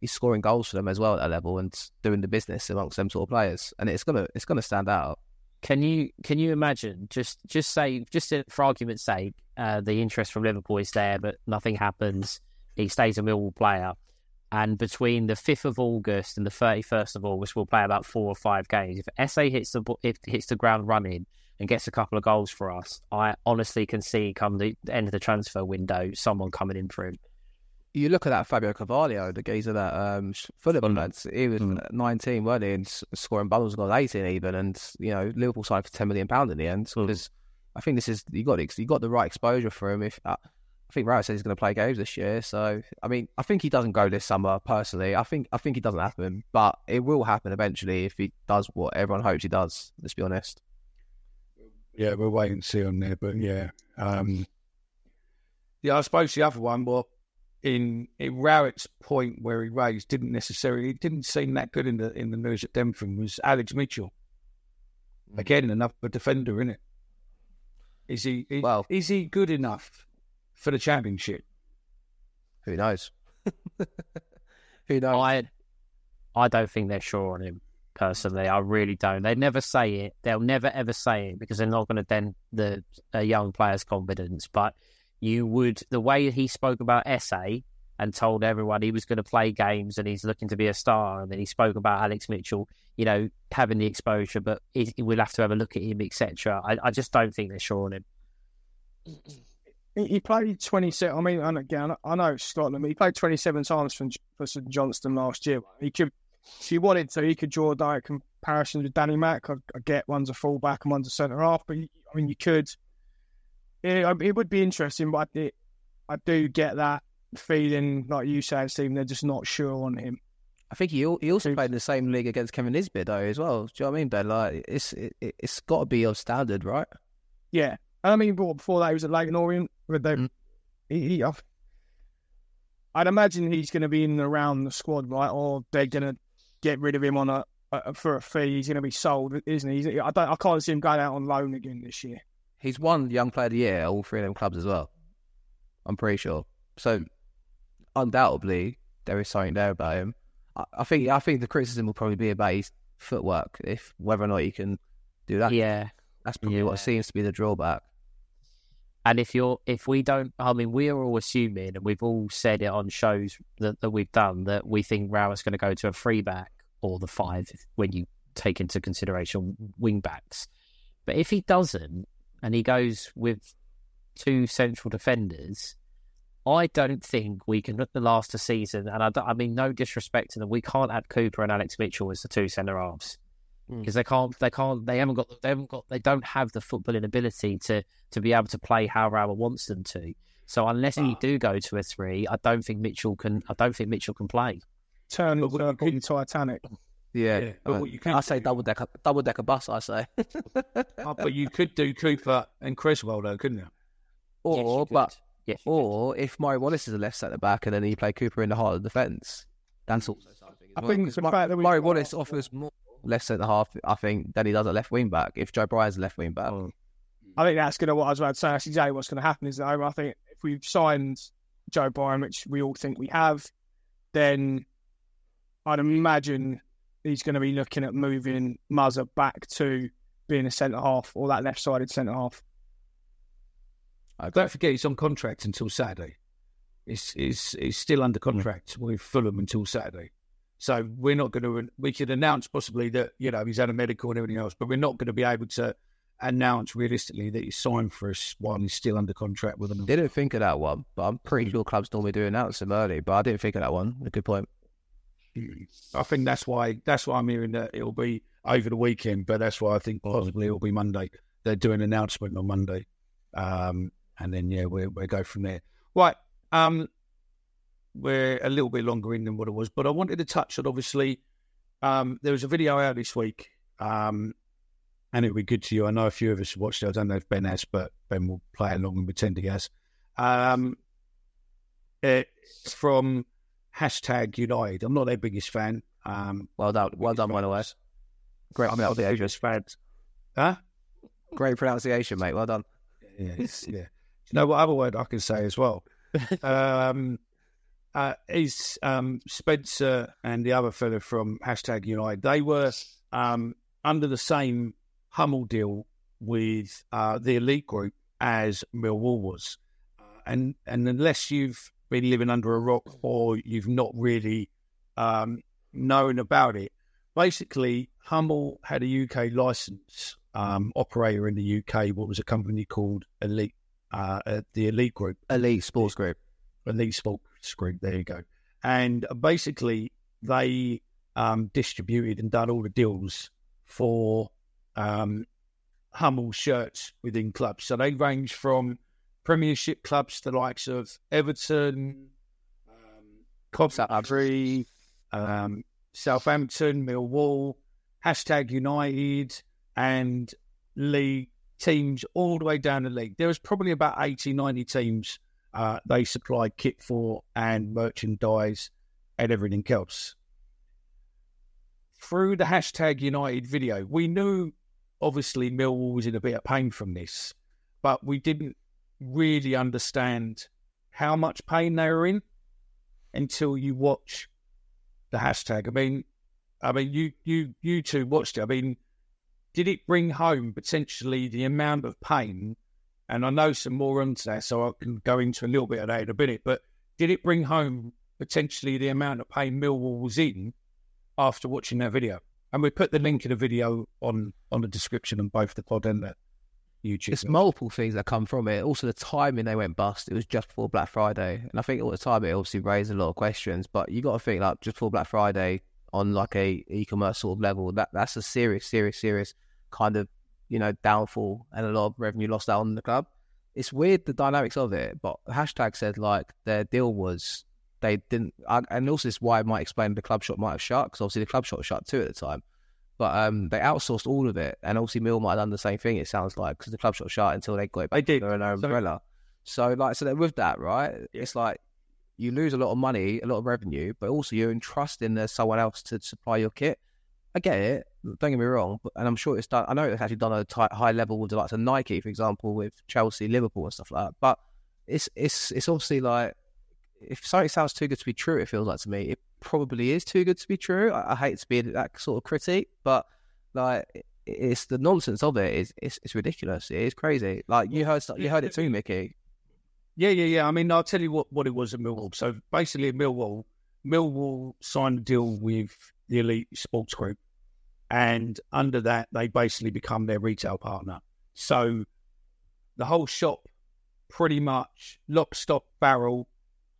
he's scoring goals for them as well at that level and doing the business amongst them sort of players. And it's gonna it's gonna stand out. Can you can you imagine just just say just for argument's sake, uh, the interest from Liverpool is there, but nothing happens. He stays a Millwall player, and between the fifth of August and the thirty first of August, we'll play about four or five games. If Esse hits the if hits the ground running and gets a couple of goals for us, I honestly can see come the end of the transfer window, someone coming in for him. You look at that Fabio Carvalho, the geezer that um, Fulham lads. He was Mm. 19, wasn't he? And s- scoring bundles got 18 even. And you know, Liverpool signed for 10 million pound in the end Mm. because I think this is you got the- you got the right exposure for him. If uh, I think Rowett says he's going to play games this year, so I mean, I think he doesn't go this summer. Personally, I think I think it doesn't happen, but it will happen eventually if he does what everyone hopes he does. Let's be honest. Yeah, we'll wait and see on there. But yeah, um, yeah, I suppose the other one, well, in in Rowett's point where he raised, didn't necessarily, it didn't seem that good in the in the news at Denford was Alex Mitchell. Again, another defender, is it? Is he? Is, Well- is he good enough for the championship? Who knows? Who knows? I I don't think they're sure on him personally. I really don't. They never say it. They'll never ever say it because they're not going to dent the a young player's confidence. But you would the way he spoke about Esse and told everyone he was going to play games and he's looking to be a star, and then he spoke about Alex Mitchell, you know, having the exposure, but he, we'll have to have a look at him, etc. I, I just don't think they're sure on him. He, he played 27. I mean, and again, I know Scotland, he played 27 times for, for St Johnstone last year. He could, if he wanted to, he could draw a direct comparison with Danny Mack. I, I get one's a fullback and one's a centre half, but I mean, you could. Yeah, I- it would be interesting, but I, it, I do get that feeling, like you saying, Stephen, they're just not sure on him. I think he he also Who's- played in the same league against Kevin Nisbet though as well. Do you know what I mean, Ben? Like it's it, it- it's got to be of standard, right? Yeah. I mean, but before that, he was at Leyton Orient. With the, Mm. he, he, I'd imagine he's going to be in and around the squad, right? Or they're going to get rid of him on a, a for a fee. He's going to be sold, isn't he? He's, I don't. I can't see him going out on loan again this year. He's won Young Player of the Year at all three of them clubs as well. I'm pretty sure. So undoubtedly there is something there about him. I, I think I think the criticism will probably be about his footwork, if whether or not he can do that. Yeah. That's probably Yeah. what seems to be the drawback. And if you're, if we don't, I mean, we are all assuming, and we've all said it on shows that, that we've done, that we think Rowett's going to go to a free back or the five when you take into consideration wing backs. But if he doesn't, and he goes with two central defenders, I don't think we can look the last a season. And I, don't- I mean, no disrespect to them, we can't add Cooper and Alex Mitchell as the two centre halves hmm. because they can't they can't they haven't got they haven't got they don't have the footballing ability to to be able to play how Rowett wants them to. So unless you ah. do go to a three, I don't think Mitchell can. I don't think Mitchell can play. Turn But into what a you could- Titanic. Yeah, Yeah, but uh, what you can I say do- double decker double decker bus. I say, Oh, but you could do Cooper and Cresswell though, couldn't you? Yes, you or could. but Yes, you could. or if Murray Wallace is a left centre back and then you play Cooper in the heart of the defence, that's also something. as I well, think 'cause the Mu- fact that Murray got- Wallace offers more left centre half, I think, than he does at left wing back. If Joe Bryan's a left wing back, I think that's going to what I was about to say. That's exactly what's going to happen. Is that I think if we've signed Joe Bryan, which we all think we have, then I'd imagine he's going to be looking at moving Muzza back to being a centre half or that left sided centre half. Uh, don't forget he's on contract until Saturday. He's, he's, he's still under hmm. contract with Fulham until Saturday. So we're not going to, we could announce possibly that, you know, he's had a medical and everything else, but we're not going to be able to announce realistically that he's signed for us while he's still under contract with them. didn't think of that one, but I'm pretty sure clubs normally do announce them early. But I didn't think of that one. A good point. I think that's why, that's why I'm hearing that it'll be over the weekend, but that's why I think possibly it'll be Monday. They're doing an announcement on Monday. Um, and then, yeah, we we'll go from there. Right. Um, we're a little bit longer in than what it was, but I wanted to touch on obviously um, there was a video out this week, um, and it would be good to you. I know a few of us watched it. I don't know if Ben has, but Ben will play along and pretend he has. Um, It's from hashtag United. I'm not their biggest fan. Um, Well done, well done, by the way. Great I'm pronunciation. fans. Huh? Great pronunciation, mate. Well done. Yeah, yeah. You know what other word I can say as well? um, uh, is um, Spencer and the other fellow from hashtag United. They were um, under the same Hummel deal with uh, the elite group as Millwall was, uh, and and unless you've been living under a rock or you've not really um, known about it, basically Hummel had a UK license um, operator in the UK. What was a company called Elite, uh, uh, the Elite Group. Elite Sports Group. Elite Sports Group. There you go. And basically, they um, distributed and done all the deals for um, Hummel shirts within clubs. So they range from Premiership clubs, the likes of Everton, um, Coventry, um, Southampton, Millwall, hashtag United, and league teams all the way down the league. There was probably about 80, 90 teams uh, they supplied kit for and merchandise and everything else. Through the hashtag United video, we knew obviously Millwall was in a bit of pain from this, but we didn't really understand how much pain they were in until you watch the hashtag. I mean, I mean, you you you two watched it. I mean, did it bring home potentially the amount of pain? And I know some more onto that, so I can go into a little bit of that in a minute. But did it bring home potentially the amount of pain Millwall was in after watching that video? And we put the link in the video on on the description on both the pod and the YouTube. It's multiple things that come from it. Also, the timing they went bust. It was just before Black Friday, and I think all the time it obviously raised a lot of questions. But you got to think like just before Black Friday on like a e-commerce sort of level, that that's a serious, serious, serious kind of you know downfall and a lot of revenue lost out on the club. It's weird the dynamics of it, but hashtag said like their deal was they didn't, I- and also this is why it might explain the club shop might have shut because obviously the club shop shut too at the time. But um, they outsourced all of it, and obviously Mill might have done the same thing. It sounds like because the club shop shut until they got it back did. under an umbrella. So like, so that with that, right? It's like you lose a lot of money, a lot of revenue, but also you're entrusting there's someone else to supply your kit. I get it. Don't get me wrong, but, and I'm sure it's done. I know it's actually done at a high level with the likes of Nike, for example, with Chelsea, Liverpool, and stuff like that. But it's it's it's obviously like if something sounds too good to be true, it feels like to me it probably is too good to be true. I, I hate to be that sort of critic, but like it- it's the nonsense of it is it's, it's ridiculous. It is crazy. Like you heard you heard it too, Micky. Yeah, yeah, yeah. I mean, I'll tell you what, what it was at Millwall. So basically, at Millwall, Millwall signed a deal with the Elite Sports Group, and under that, they basically become their retail partner. So the whole shop, pretty much lock, stock, barrel,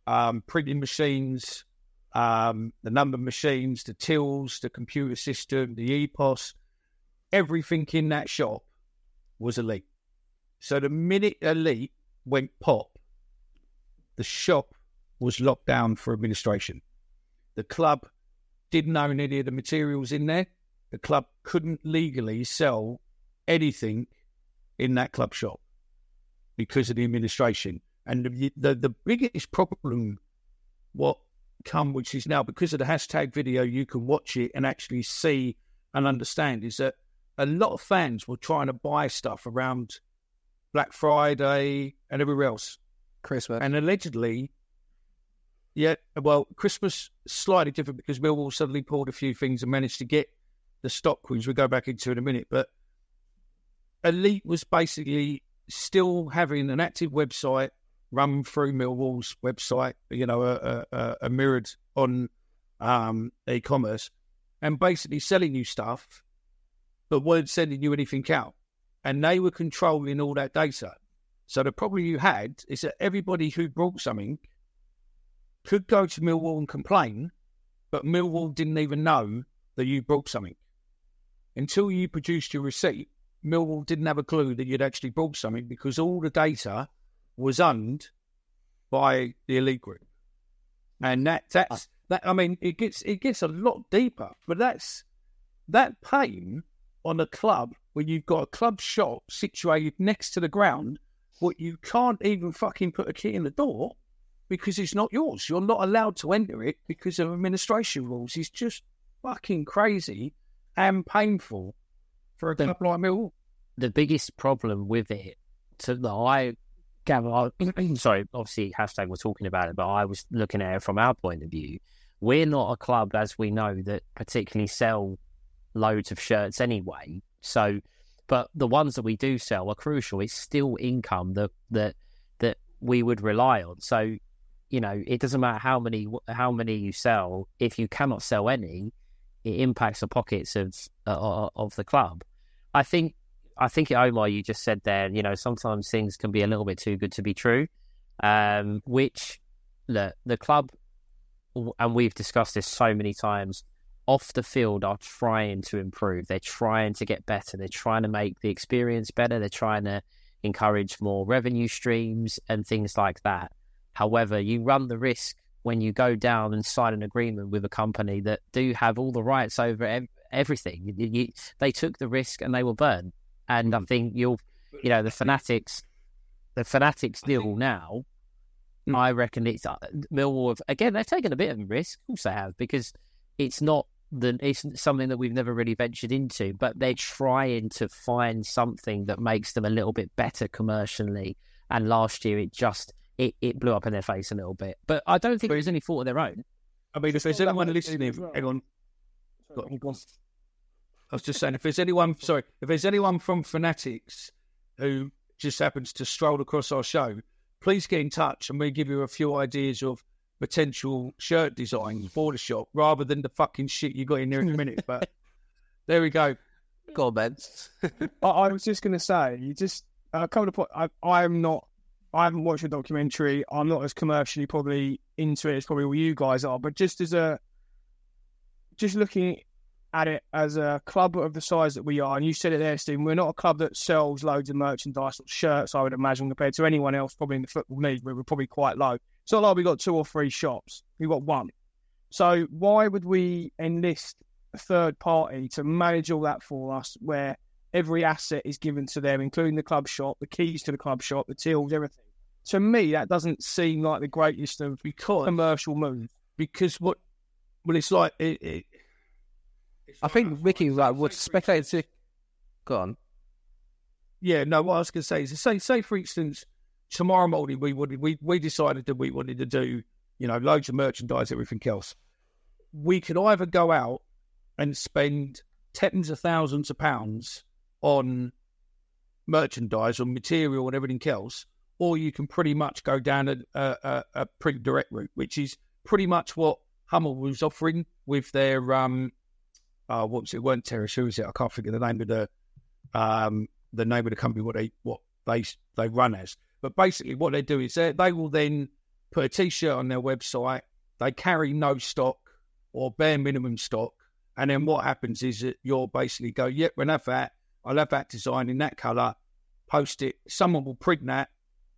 um, printing machines, um, the number machines, the tills, the computer system, the EPOS, everything in that shop was Elite. So the minute Elite went pop, the shop was locked down for administration. The club didn't own any of the materials in there. The club couldn't legally sell anything in that club shop because of the administration. And the the, the biggest problem, what come, which is now because of the hashtag video, you can watch it and actually see and understand, is that a lot of fans were trying to buy stuff around Black Friday and everywhere else. Christmas. And allegedly, yeah, well, Christmas slightly different because Millwall suddenly pulled a few things and managed to get the stock, which we'll go back into in a minute. But Elite was basically still having an active website run through Millwall's website, you know, a, a, a mirrored on um, e-commerce, and basically selling you stuff, but weren't sending you anything out. And they were controlling all that data. So the problem you had is that everybody who brought something could go to Millwall and complain, but Millwall didn't even know that you brought something. Until you produced your receipt, Millwall didn't have a clue that you'd actually bought something because all the data was owned by the elite group. And that that's ah. that I mean it gets it gets a lot deeper, but that's that pain on a club when you've got a club shop situated next to the ground, what you can't even fucking put a key in the door, because it's not yours. You're not allowed to enter it because of administration rules. It's just fucking crazy and painful for a The- club like Millwall. the biggest problem with it, to that I I- sorry, obviously hashtag we're talking about it, but I was looking at it from our point of view. We're not a club, as we know, that particularly sell loads of shirts anyway. So, but the ones that we do sell are crucial. It's still income that that that we would rely on. So, you know, it doesn't matter how many how many you sell. If you cannot sell any, it impacts the pockets of uh, of the club. I think I think Omer, you just said there, you know, sometimes things can be a little bit too good to be true. Um, which the the club, and we've discussed this so many times, off the field are trying to improve. They're trying to get better. They're trying to make the experience better. They're trying to encourage more revenue streams and things like that. However, you run the risk when you go down and sign an agreement with a company that do have all the rights over everything. You, you, they took the risk and they were burned. And I think you'll, you know, the fanatics, the fanatics deal now. I reckon it's uh, Millwall. Have, again, they've taken a bit of a risk. Of course, they have because it's not the it's something that we've never really ventured into. But they're trying to find something that makes them a little bit better commercially. And last year, it just it, it blew up in their face a little bit. But I don't think it was any fault of their own. I mean, if there's that anyone listening, well. hang on. Sorry, on. I was just saying, if there's anyone, sorry, if there's anyone from Fanatics who just happens to stroll across our show, please get in touch and we'll give you a few ideas of potential shirt designs for the shop rather than the fucking shit you got in there in a minute. But there we go. Go on, Ben. I, I was just going to say, you just a couple of points. I, I'm not. I haven't watched the documentary. I'm not as commercially probably into it as probably all you guys are. But just as a, just looking at it as a club of the size that we are, and you said it there, Steve. We're not a club that sells loads of merchandise or shirts. I would imagine compared to anyone else, probably in the football league, we're probably quite low. It's not like we've got two or three shops. We've got one. So why would we enlist a third party to manage all that for us, where every asset is given to them, including the club shop, the keys to the club shop, the tills, everything? To me, that doesn't seem like the greatest of Because commercial moves. because what well it's like it, it I think Ricky like would speculate to. Go on. yeah no what I was gonna say is say say for instance tomorrow morning we would we we decided that we wanted to do you know loads of merchandise everything else we could either go out and spend tens of thousands of pounds on merchandise on material and everything else or you can pretty much go down a, a, a, print direct route which is pretty much what Hummel was offering with their um uh what it? weren't Terrace, who it? I can't think of the name of the um the name of the company what they what they they run as. But basically what they do is they they will then put a t shirt on their website, they carry no stock or bare minimum stock, and then what happens is that you'll basically go, Yep, we'll have that, I'll have that design in that colour, post it, someone will print that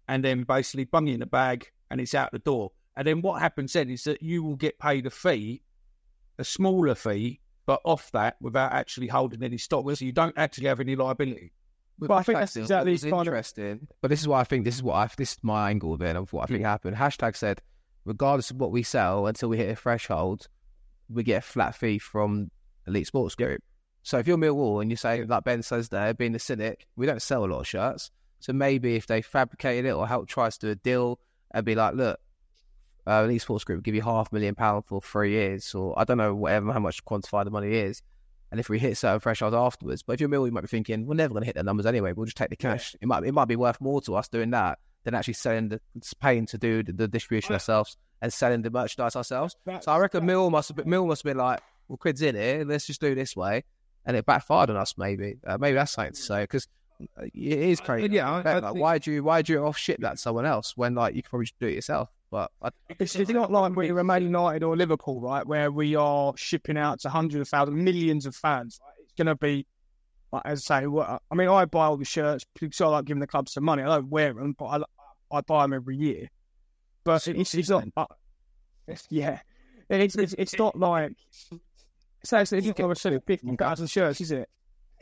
and then basically bung it in a bag and it's out the door. And then what happens then is that you will get paid a fee, a smaller fee, but off that without actually holding any stock. So you don't actually have any liability. With But I think that's still, exactly what was of- interesting. But this is why I think this is what I this is my angle then of what I think happened. Hashtag said, regardless of what we sell until we hit a threshold, we get a flat fee from Elite Sports Group. So if you're Millwall and you say, like Ben says there, being a cynic, we don't sell a lot of shirts. So maybe if they fabricated it or helped tries to do a deal and be like, look, uh, Elite Sports Group will give you half a million pounds for three years, or I don't know whatever how much quantify the money is. And if we hit certain thresholds afterwards, but if you're Mill, you might be thinking we're never going to hit the numbers anyway. We'll just take the cash. It might it might be worth more to us doing that than actually selling the paying to do the, the distribution ourselves and selling the merchandise ourselves. so I reckon Mill must have been, Mill must have been like, well, quid's in here. Let's just do it this way, and it backfired on us. Maybe uh, maybe that's something to say because it is crazy. yeah, I- Ben, I like, think- why do you why do you off ship that to someone else when like you could probably just do it yourself? But I, It's, it's not like we're Man United or Liverpool, right, where we are shipping out to hundreds of thousands, millions of fans. Right? It's going to be, like, as I say, what, I mean, I buy all the shirts because I like giving the club some money. I don't wear them, but I, I buy them every year. But it's, it's not, uh, it's, yeah, it's, it's it's not like, so it's, it's not like selling fifty thousand shirts, is it?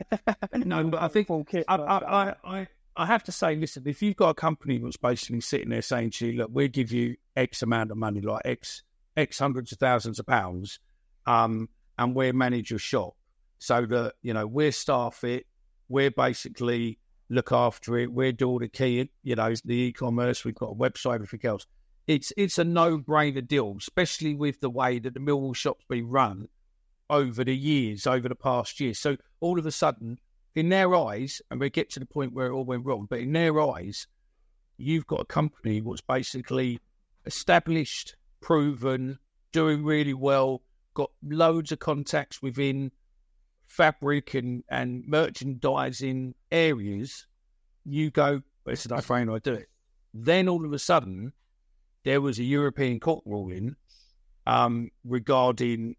No, but I think kit, I, I, I, I, I have to say, listen, if you've got a company that's basically sitting there saying to you, look, we'll give you X amount of money, like X X hundreds of thousands of pounds, um, and we'll manage your shop so that, you know, we're staff it, we're basically look after it, we're do all the key, you know, the e-commerce, we've got a website, everything else. It's it's a no-brainer deal, especially with the way that the Millwall shop's been run over the years, over the past year. So all of a sudden, in their eyes, and we get to the point where it all went wrong, but in their eyes, you've got a company what's basically established, proven, doing really well, got loads of contacts within fabric and, and merchandising areas. You go, it's a no-brainer, I do it. Then all of a sudden, there was a European court ruling um, regarding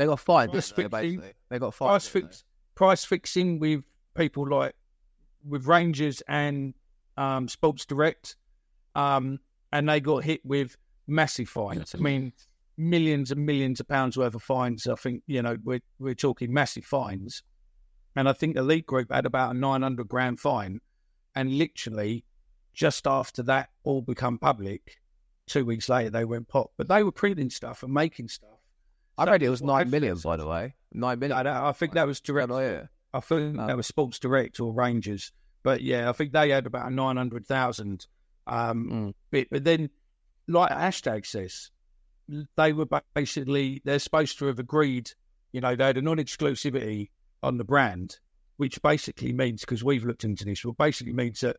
They got fined. price they, fixing, basically. They got fined. price, fix, price fixing with people like with Rangers and um, Sports Direct, um, and they got hit with massive fines. I mean, millions and millions of pounds worth of fines. I think you know we're we're talking massive fines, and I think the Elite Group had about a nine hundred grand fine, and literally just after that all become public, two weeks later they went pop. But they were printing stuff and making stuff. I read it was nine million, by the way. Nine million. I, I think that was direct. Oh, yeah. I think No. that was Sports Direct or Rangers. But yeah, I think they had about 900,000. Um, Mm. bit. But then, like hashtag says, they were basically, they're supposed to have agreed, you know, they had a non exclusivity on the brand, which basically means, because we've looked into this, well, basically means that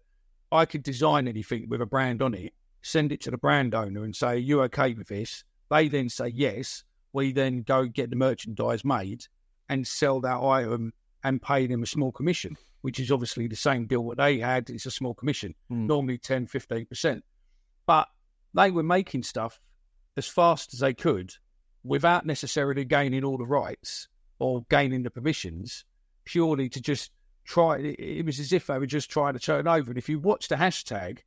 I could design anything with a brand on it, send it to the brand owner and say, Are you okay with this? They then say yes. We then go get the merchandise made and sell that item and pay them a small commission, which is obviously the same deal what they had. It's a small commission, Mm. normally 10, 15%. But they were making stuff as fast as they could without necessarily gaining all the rights or gaining the permissions, purely to just try. It, it was as if they were just trying to turn over. And if you watch the hashtag,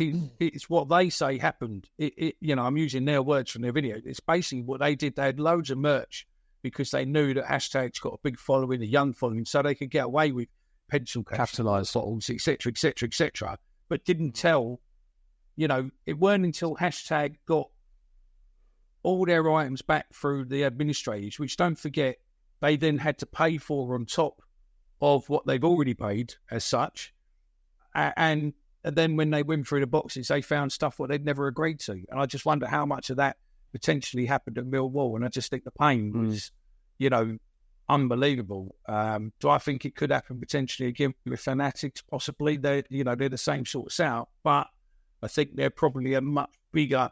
it, it's what they say happened. It, it, you know, I'm using their words from their video. It's basically what they did. They had loads of merch because they knew that hashtag's got a big following, a young following, so they could get away with pencil Capitalise. bottles, etc., etc., etc. But didn't tell. You know, it weren't until hashtag got all their items back through the administrators, which don't forget they then had to pay for on top of what they've already paid as such. And, and then when they went through the boxes, they found stuff what they'd never agreed to. And I just wonder how much of that potentially happened at Millwall. And I just think the pain Mm. was, you know, unbelievable. Um, do I think it could happen potentially again with Fanatics? Possibly. They, you know, they're the same sort of setup, but I think they're probably a much bigger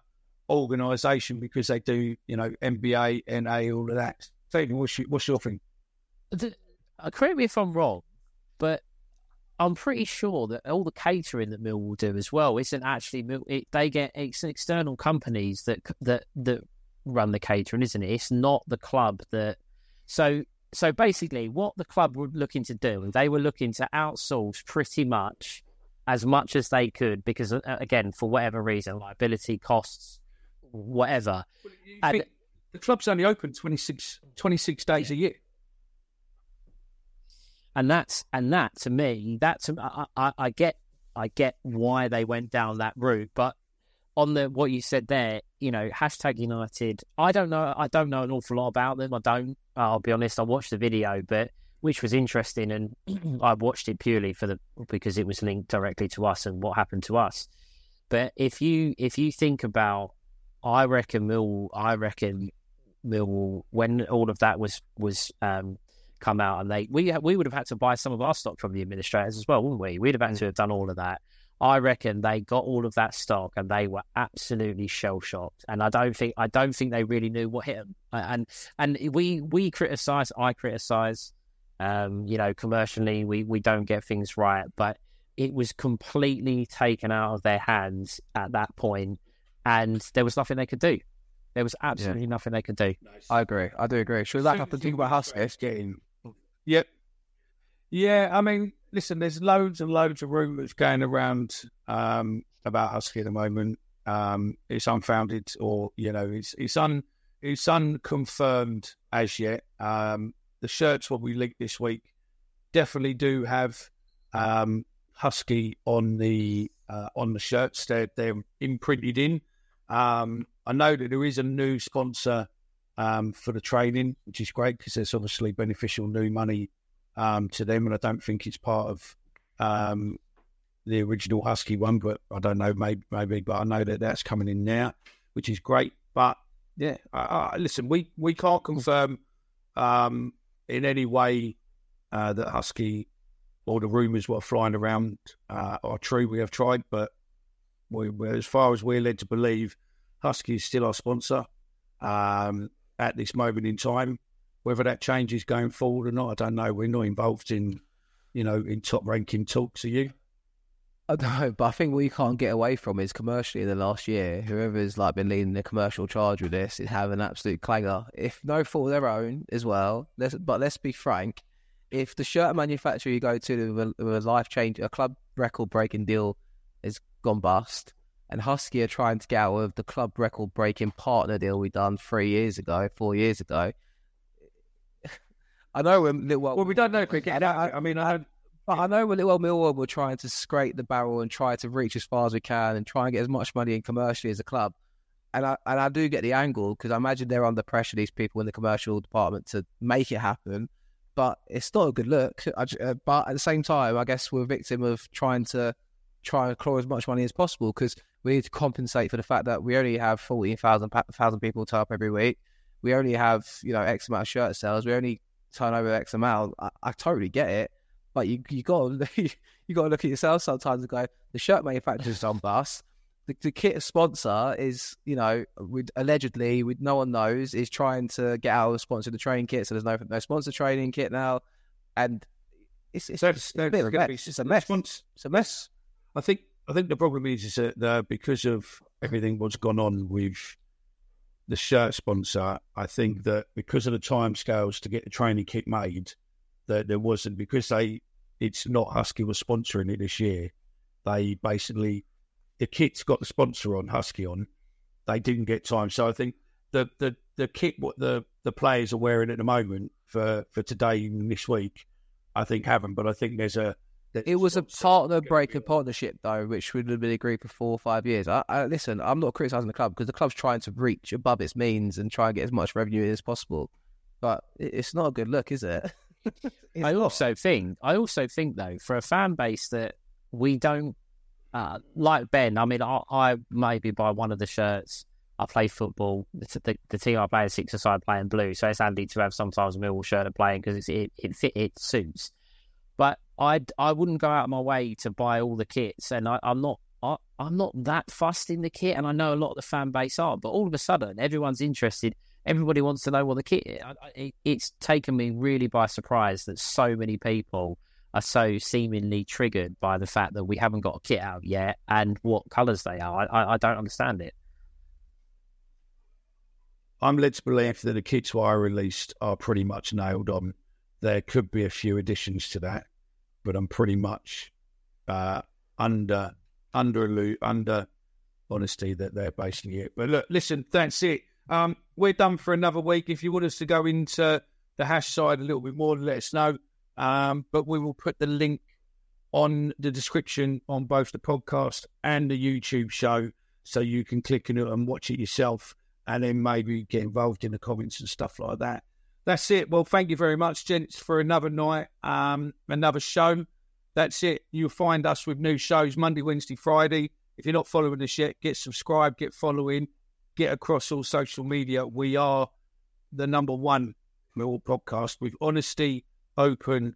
organisation because they do, you know, NBA, NA, all of that. Stephen, what's your, what's your thing? the, uh, correct me if I'm wrong, but I'm pretty sure that all the catering that Mill will do as well isn't actually It, they get it's external companies that that that run the catering, isn't it? It's not the club that. So so basically, what the club were looking to do, they were looking to outsource pretty much as much as they could because uh, again, for whatever reason, liability costs, whatever. I And- the club's only open 26, 26 days a year. And that's and that to me that's I, I, I get I get why they went down that route, but on the what you said there, you know, hashtag United. I don't know. I don't know an awful lot about them. I don't. I'll be honest. I watched the video, but which was interesting, and I watched it purely for the because it was linked directly to us and what happened to us. But if you if you think about, I reckon Mill, I reckon Millwall when all of that was was um, come out and they we we would have had to buy some of our stock from the administrators as well, wouldn't we? We'd have had to have done all of that. I reckon they got all of that stock and they were absolutely shell shocked. And I don't think I don't think they really knew what hit them. And and we we criticize, I criticize. Um, you know, commercially we we don't get things right, but it was completely taken out of their hands at that point, and there was nothing they could do. There was absolutely nothing they could do. I agree. I do agree. Should we like have to think about Huski's? Getting, yep. Yeah, I mean, listen, there's loads and loads of rumours going around um, about Huski at the moment. Um, it's unfounded, or you know, it's it's un it's unconfirmed as yet. Um, the shirts what we leaked this week definitely do have um, Huski on the uh, on the shirts. They're they're imprinted in. Um, I know that there is a new sponsor um, for the training, which is great because it's obviously beneficial new money um, to them, and I don't think it's part of um, the original Huski one, but I don't know, maybe, maybe, but I know that that's coming in now, which is great. But yeah, uh, listen, we we can't confirm um, in any way uh, that Huski or the rumours are flying around uh, are true. We have tried, but we, as far as we're led to believe, Huski is still our sponsor um, at this moment in time. Whether that changes going forward or not, I don't know. We're not involved in, you know, in top ranking talks. Are you? I know, but I think what you can't get away from is commercially in the last year, whoever's like been leading the commercial charge with this is having an absolute clanger. If no fault of their own as well. Let's, but let's be frank, if the shirt manufacturer you go to with a, with a life change, a club record breaking deal has gone bust, and Huski are trying to get out of the club record breaking partner deal we done three years ago, four years ago. I know little well. Well, we don't know cricket. I, I mean, I, but I know when Little Millwall were trying to scrape the barrel and try to reach as far as we can and try and get as much money in commercially as a club. And I and I do get the angle because I imagine they're under pressure. These people in the commercial department to make it happen, but it's not a good look. I, uh, but at the same time, I guess we're a victim of trying to try and claw as much money as possible because we need to compensate for the fact that we only have 14,000 thousand people turn up every week. We only have, you know, X amount of shirt sales. We only turn over X amount. I, I totally get it. But you you got to you got to look at yourself sometimes and go, the shirt manufacturer's on bus. The, the kit sponsor is, you know, with allegedly, with no one knows, is trying to get out of sponsor the training kit. So there's no no sponsor training kit now, and it's it's, it's, it's a bit of a mess. It's a mess. It's a mess. I think I think the problem is, is that uh, because of everything what's gone on with the shirt sponsor, I think that because of the time scales to get the training kit made, that there wasn't because they it's not Huski was sponsoring it this year. They basically the kit's got the sponsor on Huski on. They didn't get time, so I think the the the kit what the the players are wearing at the moment for for today and this week, I think haven't. But I think there's a it was a partner breaker partnership though, which would have been agreed for four or five years. I, I listen. I'm not criticizing the club because the club's trying to reach above its means and try and get as much revenue as possible. But it's not a good look, is it? I also think, I also think though, for a fan base that we don't uh, like Ben. I mean, I, I, maybe buy one of the shirts. I play football. The, the, the team I play is six aside playing blue, so it's handy to have sometimes a Millwall shirt playing because it it it suits. I I wouldn't go out of my way to buy all the kits, and I, I'm not I, I'm not that fussed in the kit, and I know a lot of the fan base are. But all of a sudden, everyone's interested everybody wants to know what the kit is. It's taken me really by surprise that so many people are so seemingly triggered by the fact that we haven't got a kit out yet and what colours they are. I, I don't understand it. I'm led to believe that the kits I released are pretty much nailed on. There could be a few additions to that, but I'm pretty much uh, under under under honesty that they're basing it. But look, listen, that's it. Um, we're done for another week. If you want us to go into the hash side a little bit more, let us know. Um, but we will put the link on the description on both the podcast and the YouTube show so you can click on it and watch it yourself and then maybe get involved in the comments and stuff like that. That's it. Well, thank you very much, gents, for another night, um, another show. That's it. You'll find us with new shows Monday, Wednesday, Friday. If you're not following us yet, get subscribed, get following get across all social media. We are the number one Millwall podcast with honesty, open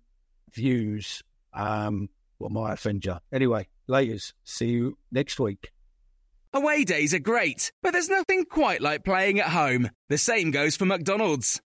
views. Um, what might offend? Anyway, laters. See you next week. Away days are great, but there's nothing quite like playing at home. The same goes for McDonald's.